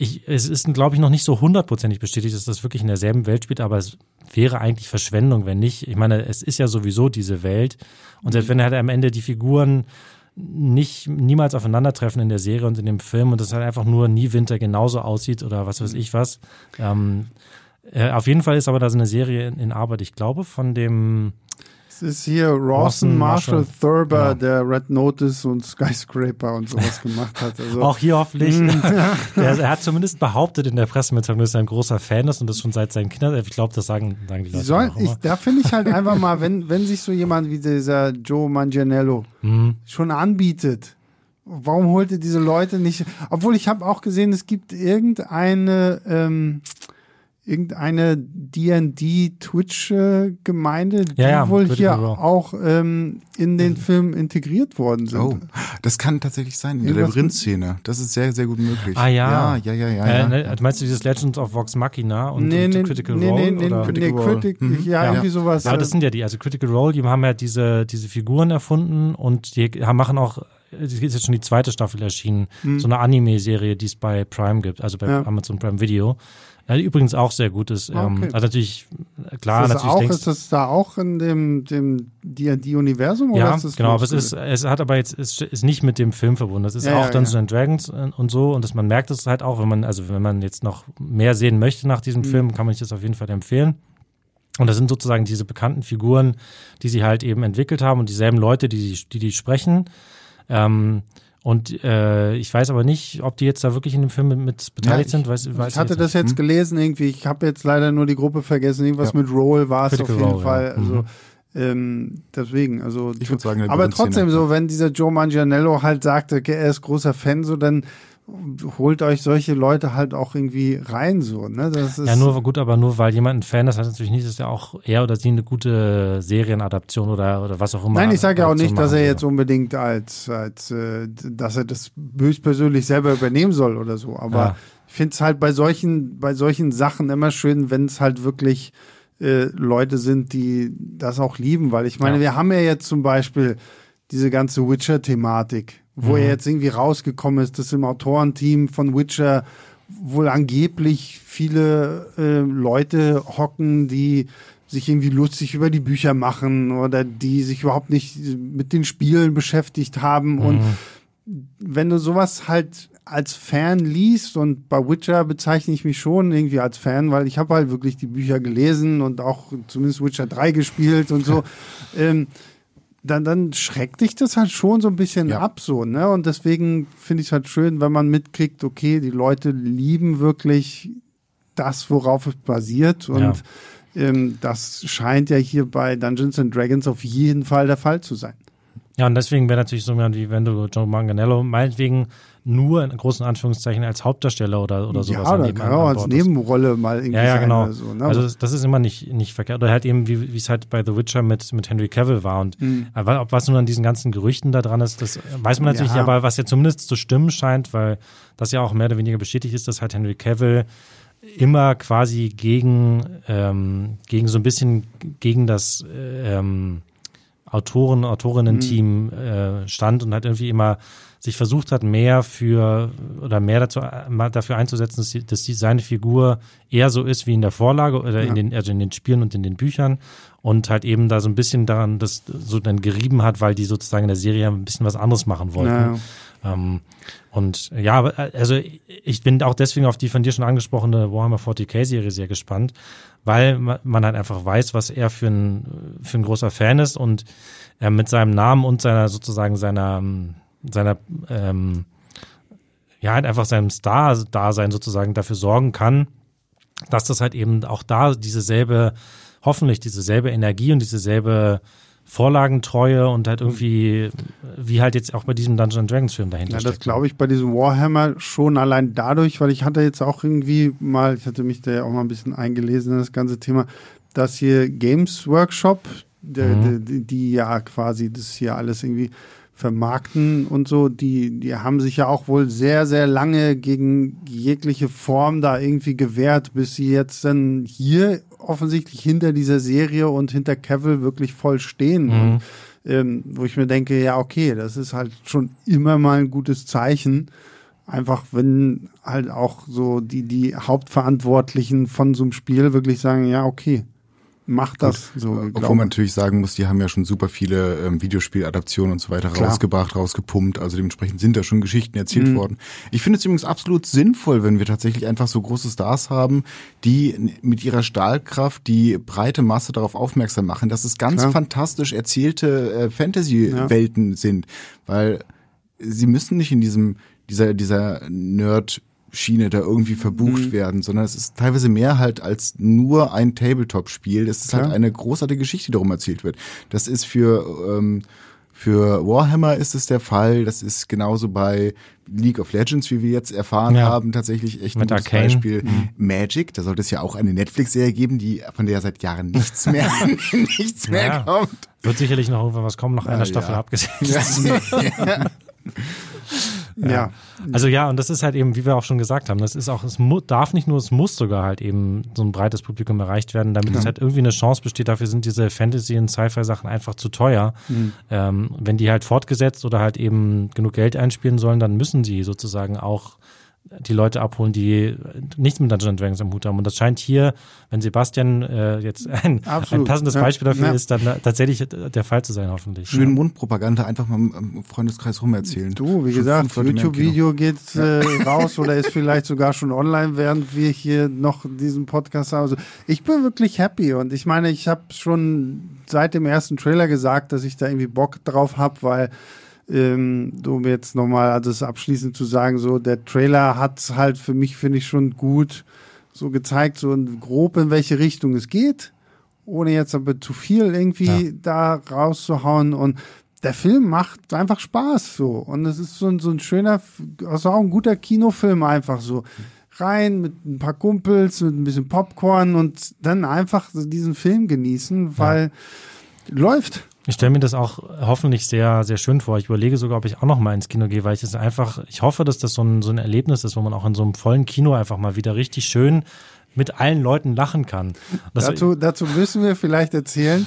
ich, es ist, glaube ich, noch nicht so hundertprozentig bestätigt, dass das wirklich in derselben Welt spielt, aber es wäre eigentlich Verschwendung, wenn nicht. Ich meine, es ist ja sowieso diese Welt. Und selbst wenn halt am Ende die Figuren nicht niemals aufeinandertreffen in der Serie und in dem Film und das halt einfach nur nie Winter genauso aussieht oder was weiß ich was. Ähm, äh, auf jeden Fall ist aber da so eine Serie in, in Arbeit, ich glaube, von dem es ist hier Rawson Marshall, Marshall Thurber, genau. der Red Notice und Skyscraper und sowas gemacht hat. Also, Auch hier hoffentlich. Mm. der, er hat zumindest behauptet in der Pressemitteilung, dass er ein großer Fan ist und das schon seit seinen Kindern. Ich glaube, das sagen, sagen die Leute Soll, auch immer. Ich, da finde ich halt einfach mal, wenn, wenn sich so jemand wie dieser Joe Manganiello mhm. schon anbietet, warum holt ihr diese Leute nicht? Obwohl ich habe auch gesehen, es gibt irgendeine ähm, irgendeine D&D-Twitch-Gemeinde, die Ja, ja, wohl hier auch ähm, in den Film integriert worden sind. Oh, das kann tatsächlich sein, in der Irgendwas Labyrinth-Szene. Das ist sehr, sehr gut möglich. Ah, ja. Ja, ja, ja, ja. Äh, ja. ne, meinst du dieses Legends of Vox Machina und, nee, und nee, Critical nee, Role? nee, nee, oder? nee, Critical Role. Critic, Mhm. ja, Ja. irgendwie sowas. Ja, aber das sind ja die, also Critical Role, die haben ja diese, diese Figuren erfunden und die haben, machen auch, es ist jetzt schon die zweite Staffel erschienen, so eine Anime-Serie, die es bei Prime gibt, also bei. Ja. Amazon Prime Video. Die übrigens auch sehr gut ist. Ähm, okay. also natürlich, äh, klar, ist, das natürlich auch, denkst ist das da auch in dem, dem D&D-Universum? oder ja, genau, aber es ist, es hat aber jetzt, es ist nicht mit dem Film verbunden. Das ist Ja, auch ja, Dungeons ja. and Dragons und so und das, man merkt es halt auch, wenn man, also wenn man jetzt noch mehr sehen möchte nach Mhm. diesem Film, kann man sich das auf jeden Fall empfehlen. Und das sind sozusagen diese bekannten Figuren, die sie halt eben entwickelt haben und dieselben Leute, die die, die, die sprechen. Ähm, und äh, ich weiß aber nicht, ob die jetzt da wirklich in dem Film mit, mit beteiligt Ja, ich- sind. Weiß, weiß ich hatte jetzt das jetzt gelesen irgendwie. Ich habe jetzt leider nur die Gruppe vergessen. Irgendwas Ja. mit Roll war es auf jeden Role, Fall. ja. Also Mhm. ähm, deswegen, also Ich würde sagen, aber trotzdem so, wenn dieser Joe Manganiello halt sagte, okay, er ist großer Fan, so dann holt euch solche Leute halt auch irgendwie rein, so, ne? Das ist Ja, nur gut, aber nur weil jemand ein Fan ist, heißt natürlich nicht, dass er auch er oder sie eine gute Serienadaption oder, oder was auch immer. Nein, ich sage ja auch nicht, dass er jetzt unbedingt als, als äh, dass er das höchstpersönlich selber übernehmen soll oder so. Aber Ja. ich finde es halt bei solchen, bei solchen Sachen immer schön, wenn es halt wirklich äh, Leute sind, die das auch lieben, weil ich meine, Ja. wir haben ja jetzt zum Beispiel diese ganze Witcher-Thematik, wo Mhm. ja jetzt irgendwie rausgekommen ist, dass im Autorenteam von Witcher wohl angeblich viele äh, Leute hocken, die sich irgendwie lustig über die Bücher machen oder die sich überhaupt nicht mit den Spielen beschäftigt haben. Und wenn du sowas halt als Fan liest und bei Witcher bezeichne ich mich schon irgendwie als Fan, weil ich habe halt wirklich die Bücher gelesen und auch zumindest Witcher 3 gespielt und so, ähm, dann, dann schreckt dich das halt schon so ein bisschen Ja. ab so, ne? Und deswegen finde ich es halt schön, wenn man mitkriegt, okay, die Leute lieben wirklich das, worauf es basiert und Ja. ähm, das scheint ja hier bei Dungeons and Dragons auf jeden Fall der Fall zu sein. Ja, und deswegen wäre natürlich so jemand wie wenn du Joe Manganello meinetwegen nur in großen Anführungszeichen als Hauptdarsteller oder, oder sowas ja, daneben kann an- auch als. Nebenrolle mal irgendwie Ja, ja, genau. so. Ne? Also das, ist immer nicht, nicht verkehrt. Oder halt eben, wie es halt bei The Witcher mit, mit Henry Cavill war. Und Mhm. äh, ob was nun an diesen ganzen Gerüchten da dran ist, das weiß man natürlich Ja. nicht, aber was ja zumindest zu stimmen scheint, weil das ja auch mehr oder weniger bestätigt ist, dass halt Henry Cavill immer quasi gegen, ähm, gegen so ein bisschen gegen das äh, ähm, Autoren, Autorinnen-Team äh, stand und halt irgendwie immer sich versucht hat, mehr für oder mehr dazu, dafür einzusetzen, dass, die, dass die, seine Figur eher so ist wie in der Vorlage oder in Ja. den, also in den Spielen und in den Büchern und halt eben da so ein bisschen daran, das so dann gerieben hat, weil die sozusagen in der Serie ein bisschen was anderes machen wollten. Ja. Ähm, und ja, äh, also ich bin auch deswegen auf die von dir schon angesprochene Warhammer 40k-Serie sehr gespannt, weil ma- man halt einfach weiß, was er für ein, für ein großer Fan ist und er mit seinem Namen und seiner sozusagen seiner, ähm, seiner ähm, ja, halt einfach seinem Star-Dasein sozusagen dafür sorgen kann, dass das halt eben auch da dieselbe, hoffentlich dieselbe Energie und dieselbe Vorlagentreue und halt irgendwie, wie halt jetzt auch bei diesem Dungeons and Dragons Film dahinter Ja, das glaube ich bei diesem Warhammer schon allein dadurch, weil ich hatte jetzt auch irgendwie mal, ich hatte mich da ja auch mal ein bisschen eingelesen in das ganze Thema, dass hier Games Workshop, Mhm. der, die, die ja quasi das hier alles irgendwie vermarkten und so, die, die haben sich ja auch wohl sehr, sehr lange gegen jegliche Form da irgendwie gewehrt, bis sie jetzt dann hier offensichtlich hinter dieser Serie und hinter Cavill wirklich voll stehen. Mhm. Und, ähm, wo ich mir denke, ja, okay, das ist halt schon immer mal ein gutes Zeichen. Einfach, wenn halt auch so die, die Hauptverantwortlichen von so einem Spiel wirklich sagen, ja, okay, mach das. So, Obwohl man natürlich sagen muss, die haben ja schon super viele ähm, Videospieladaptionen und so weiter Klar. rausgebracht, rausgepumpt. Also dementsprechend sind da schon Geschichten erzählt Mhm. worden. Ich finde es übrigens absolut sinnvoll, wenn wir tatsächlich einfach so große Stars haben, die mit ihrer Stahlkraft die breite Masse darauf aufmerksam machen, dass es ganz Klar. fantastisch erzählte äh, Fantasy-Welten sind. Weil sie müssen nicht in diesem, dieser, dieser Nerd Schiene da irgendwie verbucht Mhm. werden, sondern es ist teilweise mehr halt als nur ein Tabletop-Spiel. Es ist Klar. halt eine großartige Geschichte, die darum erzählt wird. Das ist für ähm, Für Warhammer ist es der Fall. Das ist genauso bei League of Legends, wie wir jetzt erfahren ja. haben, tatsächlich echt Mit ein gutes Arcane. Beispiel. Mhm. Magic, da sollte es ja auch eine Netflix-Serie geben, die von der seit Jahren nichts mehr, nichts mehr ja. kommt. Wird sicherlich noch irgendwann was kommen, noch eine ja, Staffel abgesetzt. Ja. Ja. Also ja, und das ist halt eben, wie wir auch schon gesagt haben, das ist auch, es darf nicht nur, es muss sogar halt eben so ein breites Publikum erreicht werden, damit ja. es halt irgendwie eine Chance besteht. Dafür sind diese Fantasy- und Sci-Fi-Sachen einfach zu teuer. Mhm. Ähm, wenn die halt fortgesetzt oder halt eben genug Geld einspielen sollen, dann müssen sie sozusagen auch die Leute abholen, die nichts mit Dungeons Dragons am Hut haben. Und das scheint hier, wenn Sebastian äh, jetzt ein, ein passendes Beispiel dafür ja. ist, dann tatsächlich der Fall zu sein, hoffentlich. Schön ja. Mundpropaganda einfach mal im Freundeskreis rumerzählen. Du, wie gesagt, YouTube-Video geht äh, raus oder ist vielleicht sogar schon online, während wir hier noch diesen Podcast haben. Also ich bin wirklich happy und ich meine, ich habe schon seit dem ersten Trailer gesagt, dass ich da irgendwie Bock drauf habe, weil ähm, um jetzt nochmal das abschließend zu sagen, so der Trailer hat halt für mich, finde ich, schon gut so gezeigt, so grob in welche Richtung es geht, ohne jetzt aber zu viel irgendwie ja. da rauszuhauen und der Film macht einfach Spaß so und es ist so ein, so ein schöner, also auch ein guter Kinofilm einfach so rein mit ein paar Kumpels, mit ein bisschen Popcorn und dann einfach diesen Film genießen, weil ja. läuft. Ich stelle mir das auch hoffentlich sehr, sehr schön vor. Ich überlege sogar, ob ich auch noch mal ins Kino gehe, weil ich es einfach, ich hoffe, dass das so ein, so ein Erlebnis ist, wo man auch in so einem vollen Kino einfach mal wieder richtig schön mit allen Leuten lachen kann. dazu, dazu müssen wir vielleicht erzählen,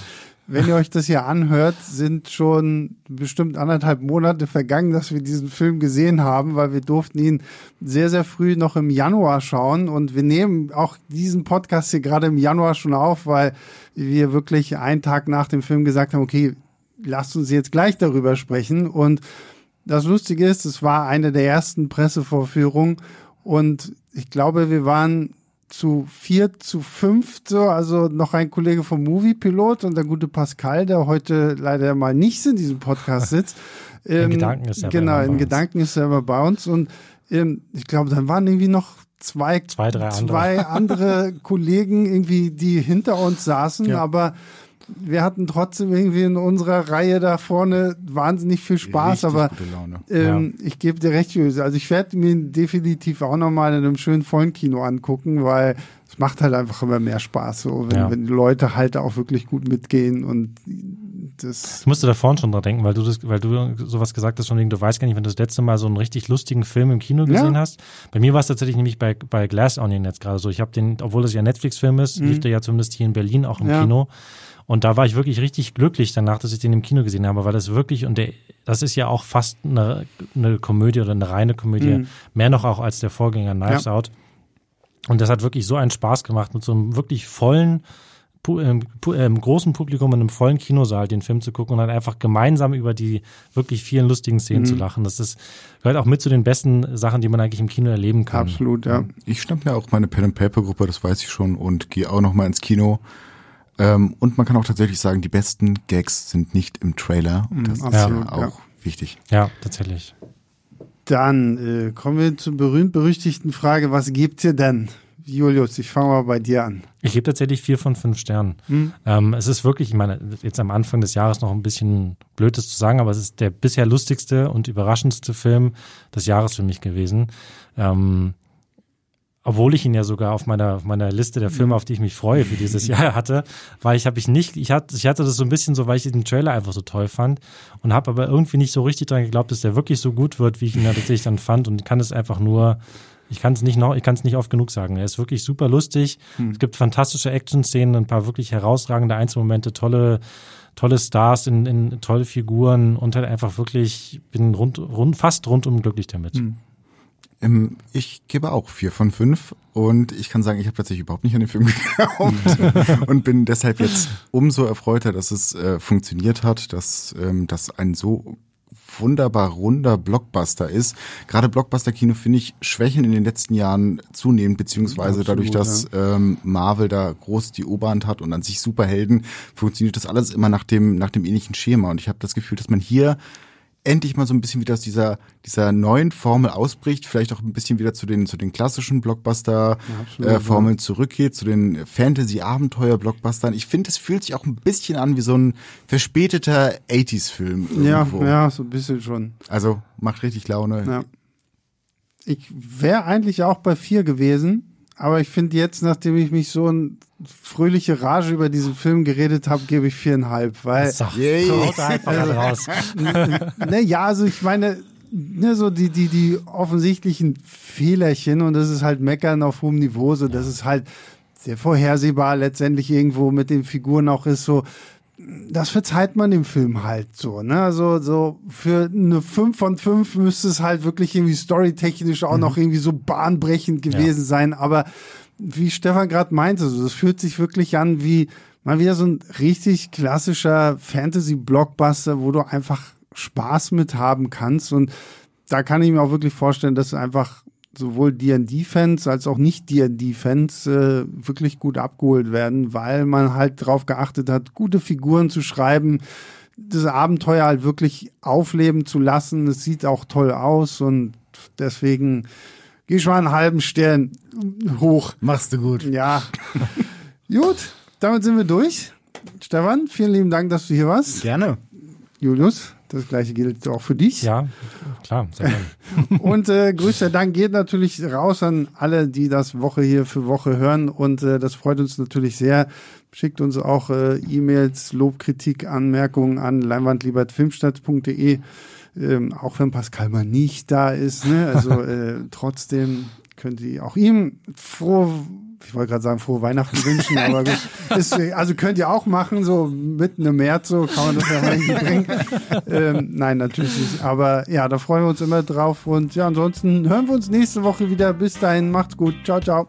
wenn ihr euch das hier anhört, sind schon bestimmt anderthalb Monate vergangen, dass wir diesen Film gesehen haben, weil wir durften ihn sehr, sehr früh noch im Januar schauen. Und wir nehmen auch diesen Podcast hier gerade im Januar schon auf, weil wir wirklich einen Tag nach dem Film gesagt haben, okay, lasst uns jetzt gleich darüber sprechen. Und das Lustige ist, es war eine der ersten Pressevorführungen und ich glaube, wir waren zu vier, zu fünf, so, also noch ein Kollege vom Movie Pilot und der gute Pascal, der heute leider mal nicht in diesem Podcast sitzt. in ähm, Gedanken ist er Genau, in Gedanken ist er immer bei uns und ähm, ich glaube, dann waren irgendwie noch zwei, zwei, drei andere, zwei andere Kollegen irgendwie, die hinter uns saßen, ja. aber wir hatten trotzdem irgendwie in unserer Reihe da vorne wahnsinnig viel Spaß, Richtig aber ähm, ja. ich gebe dir recht, also ich werde mir definitiv auch nochmal in einem schönen vollen Kino angucken, weil es macht halt einfach immer mehr Spaß, so wenn, ja. wenn die Leute halt auch wirklich gut mitgehen und das. Ich musste da vorhin schon dran denken, weil du das, weil du sowas gesagt hast, von wegen, du weißt gar nicht, wenn du das letzte Mal so einen richtig lustigen Film im Kino gesehen ja. hast. Bei mir war es tatsächlich nämlich bei, bei Glass Onion jetzt gerade so. Ich habe den, obwohl das ja ein Netflix-Film ist, mhm. lief der ja zumindest hier in Berlin auch im Kino. Und da war ich wirklich richtig glücklich danach, dass ich den im Kino gesehen habe, weil das wirklich, und der, das ist ja auch fast eine, eine Komödie oder eine reine Komödie, mhm. mehr noch auch als der Vorgänger Knives ja. Out. Und das hat wirklich so einen Spaß gemacht, mit so einem wirklich vollen, ähm, ähm, großen Publikum in einem vollen Kinosaal den Film zu gucken und dann einfach gemeinsam über die wirklich vielen lustigen Szenen mhm. zu lachen. Das ist, gehört auch mit zu den besten Sachen, die man eigentlich im Kino erleben kann. Absolut, ja. Ich schnapp mir auch meine Pen and Paper Gruppe, das weiß ich schon, und gehe auch noch mal ins Kino. Ähm, und man kann auch tatsächlich sagen, die besten Gags sind nicht im Trailer. Und das mm, ist ja auch ja. wichtig. Ja, tatsächlich. Dann äh, kommen wir zur berühmt-berüchtigten Frage, was gibt ihr denn? Julius, ich fange mal bei dir an. Ich gebe tatsächlich vier von fünf Sternen. Hm. Ähm, es ist wirklich, ich meine, jetzt am Anfang des Jahres noch ein bisschen blöd das zu sagen, aber es ist der bisher lustigste und überraschendste Film des Jahres für mich gewesen. Ähm, obwohl ich ihn ja sogar auf meiner, auf meiner Liste der Filme, auf die ich mich freue für dieses Jahr hatte, weil ich habe ich nicht, ich hatte, ich hatte das so ein bisschen so, weil ich den Trailer einfach so toll fand und habe aber irgendwie nicht so richtig dran geglaubt, dass der wirklich so gut wird, wie ich ihn da tatsächlich dann fand und kann es einfach nur, ich kann es nicht noch, ich kann es nicht oft genug sagen. Er ist wirklich super lustig. Hm. Es gibt fantastische Action-Szenen, ein paar wirklich herausragende Einzelmomente, tolle, tolle Stars in, in tolle Figuren und halt einfach wirklich bin rund, rund fast rundum glücklich damit. Hm. Ähm, ich gebe auch vier von fünf und ich kann sagen, ich habe tatsächlich überhaupt nicht an den Film geglaubt und bin deshalb jetzt umso erfreuter, dass es äh, funktioniert hat, dass ähm, das ein so wunderbar runder Blockbuster ist. Gerade Blockbuster-Kino finde ich schwächeln in den letzten Jahren zunehmend, beziehungsweise Absolut, dadurch, dass ja. ähm, Marvel da groß die Oberhand hat und an sich Superhelden, funktioniert das alles immer nach dem nach dem ähnlichen Schema. Und ich habe das Gefühl, dass man hier endlich mal so ein bisschen wieder aus dieser, dieser neuen Formel ausbricht, vielleicht auch ein bisschen wieder zu den, zu den klassischen Blockbuster-Formeln äh, zurückgeht, zu den Fantasy-Abenteuer-Blockbustern. Ich finde, es fühlt sich auch ein bisschen an wie so ein verspäteter 80s-Film. Ja, ja, so ein bisschen schon. Also macht richtig Laune. Ja. Ich wäre eigentlich auch bei vier gewesen, aber ich finde jetzt, nachdem ich mich so ein fröhliche Rage über diesen Film geredet habe, gebe ich viereinhalb, weil Sag, yeah. einfach also, raus. ne, ja, also ich meine, ne, so die die die offensichtlichen Fehlerchen und das ist halt Meckern auf hohem Niveau, so das ist halt sehr vorhersehbar letztendlich irgendwo mit den Figuren auch ist so das verzeiht man dem Film halt so, ne? Also so für eine 5 von 5 müsste es halt wirklich irgendwie storytechnisch auch mhm. noch irgendwie so bahnbrechend gewesen ja. sein, aber wie Stefan gerade meinte, so, das fühlt sich wirklich an wie mal wieder so ein richtig klassischer Fantasy-Blockbuster, wo du einfach Spaß mit haben kannst. Und da kann ich mir auch wirklich vorstellen, dass einfach sowohl D&D-Fans als auch nicht D&D-Fans äh, wirklich gut abgeholt werden, weil man halt darauf geachtet hat, gute Figuren zu schreiben, das Abenteuer halt wirklich aufleben zu lassen. Es sieht auch toll aus und deswegen Geh schon mal einen halben Stern hoch. Machst du gut. Ja. gut, damit sind wir durch. Stefan, vielen lieben Dank, dass du hier warst. Gerne. Julius, das gleiche gilt auch für dich. Ja, klar, sehr gerne. und äh, größter Dank geht natürlich raus an alle, die das Woche hier für Woche hören. Und äh, das freut uns natürlich sehr. Schickt uns auch äh, E-Mails, Lobkritik, Anmerkungen an leinwandliebertfilmstadt.de ähm, auch wenn Pascal mal nicht da ist. Ne? Also äh, trotzdem könnt ihr auch ihm froh, ich wollte gerade sagen, frohe Weihnachten wünschen, aber ist, also könnt ihr auch machen, so mitten im März, so kann man das ja irgendwie bringen. Ähm, nein, natürlich nicht. Aber ja, da freuen wir uns immer drauf. Und ja, ansonsten hören wir uns nächste Woche wieder. Bis dahin, macht's gut. Ciao, ciao.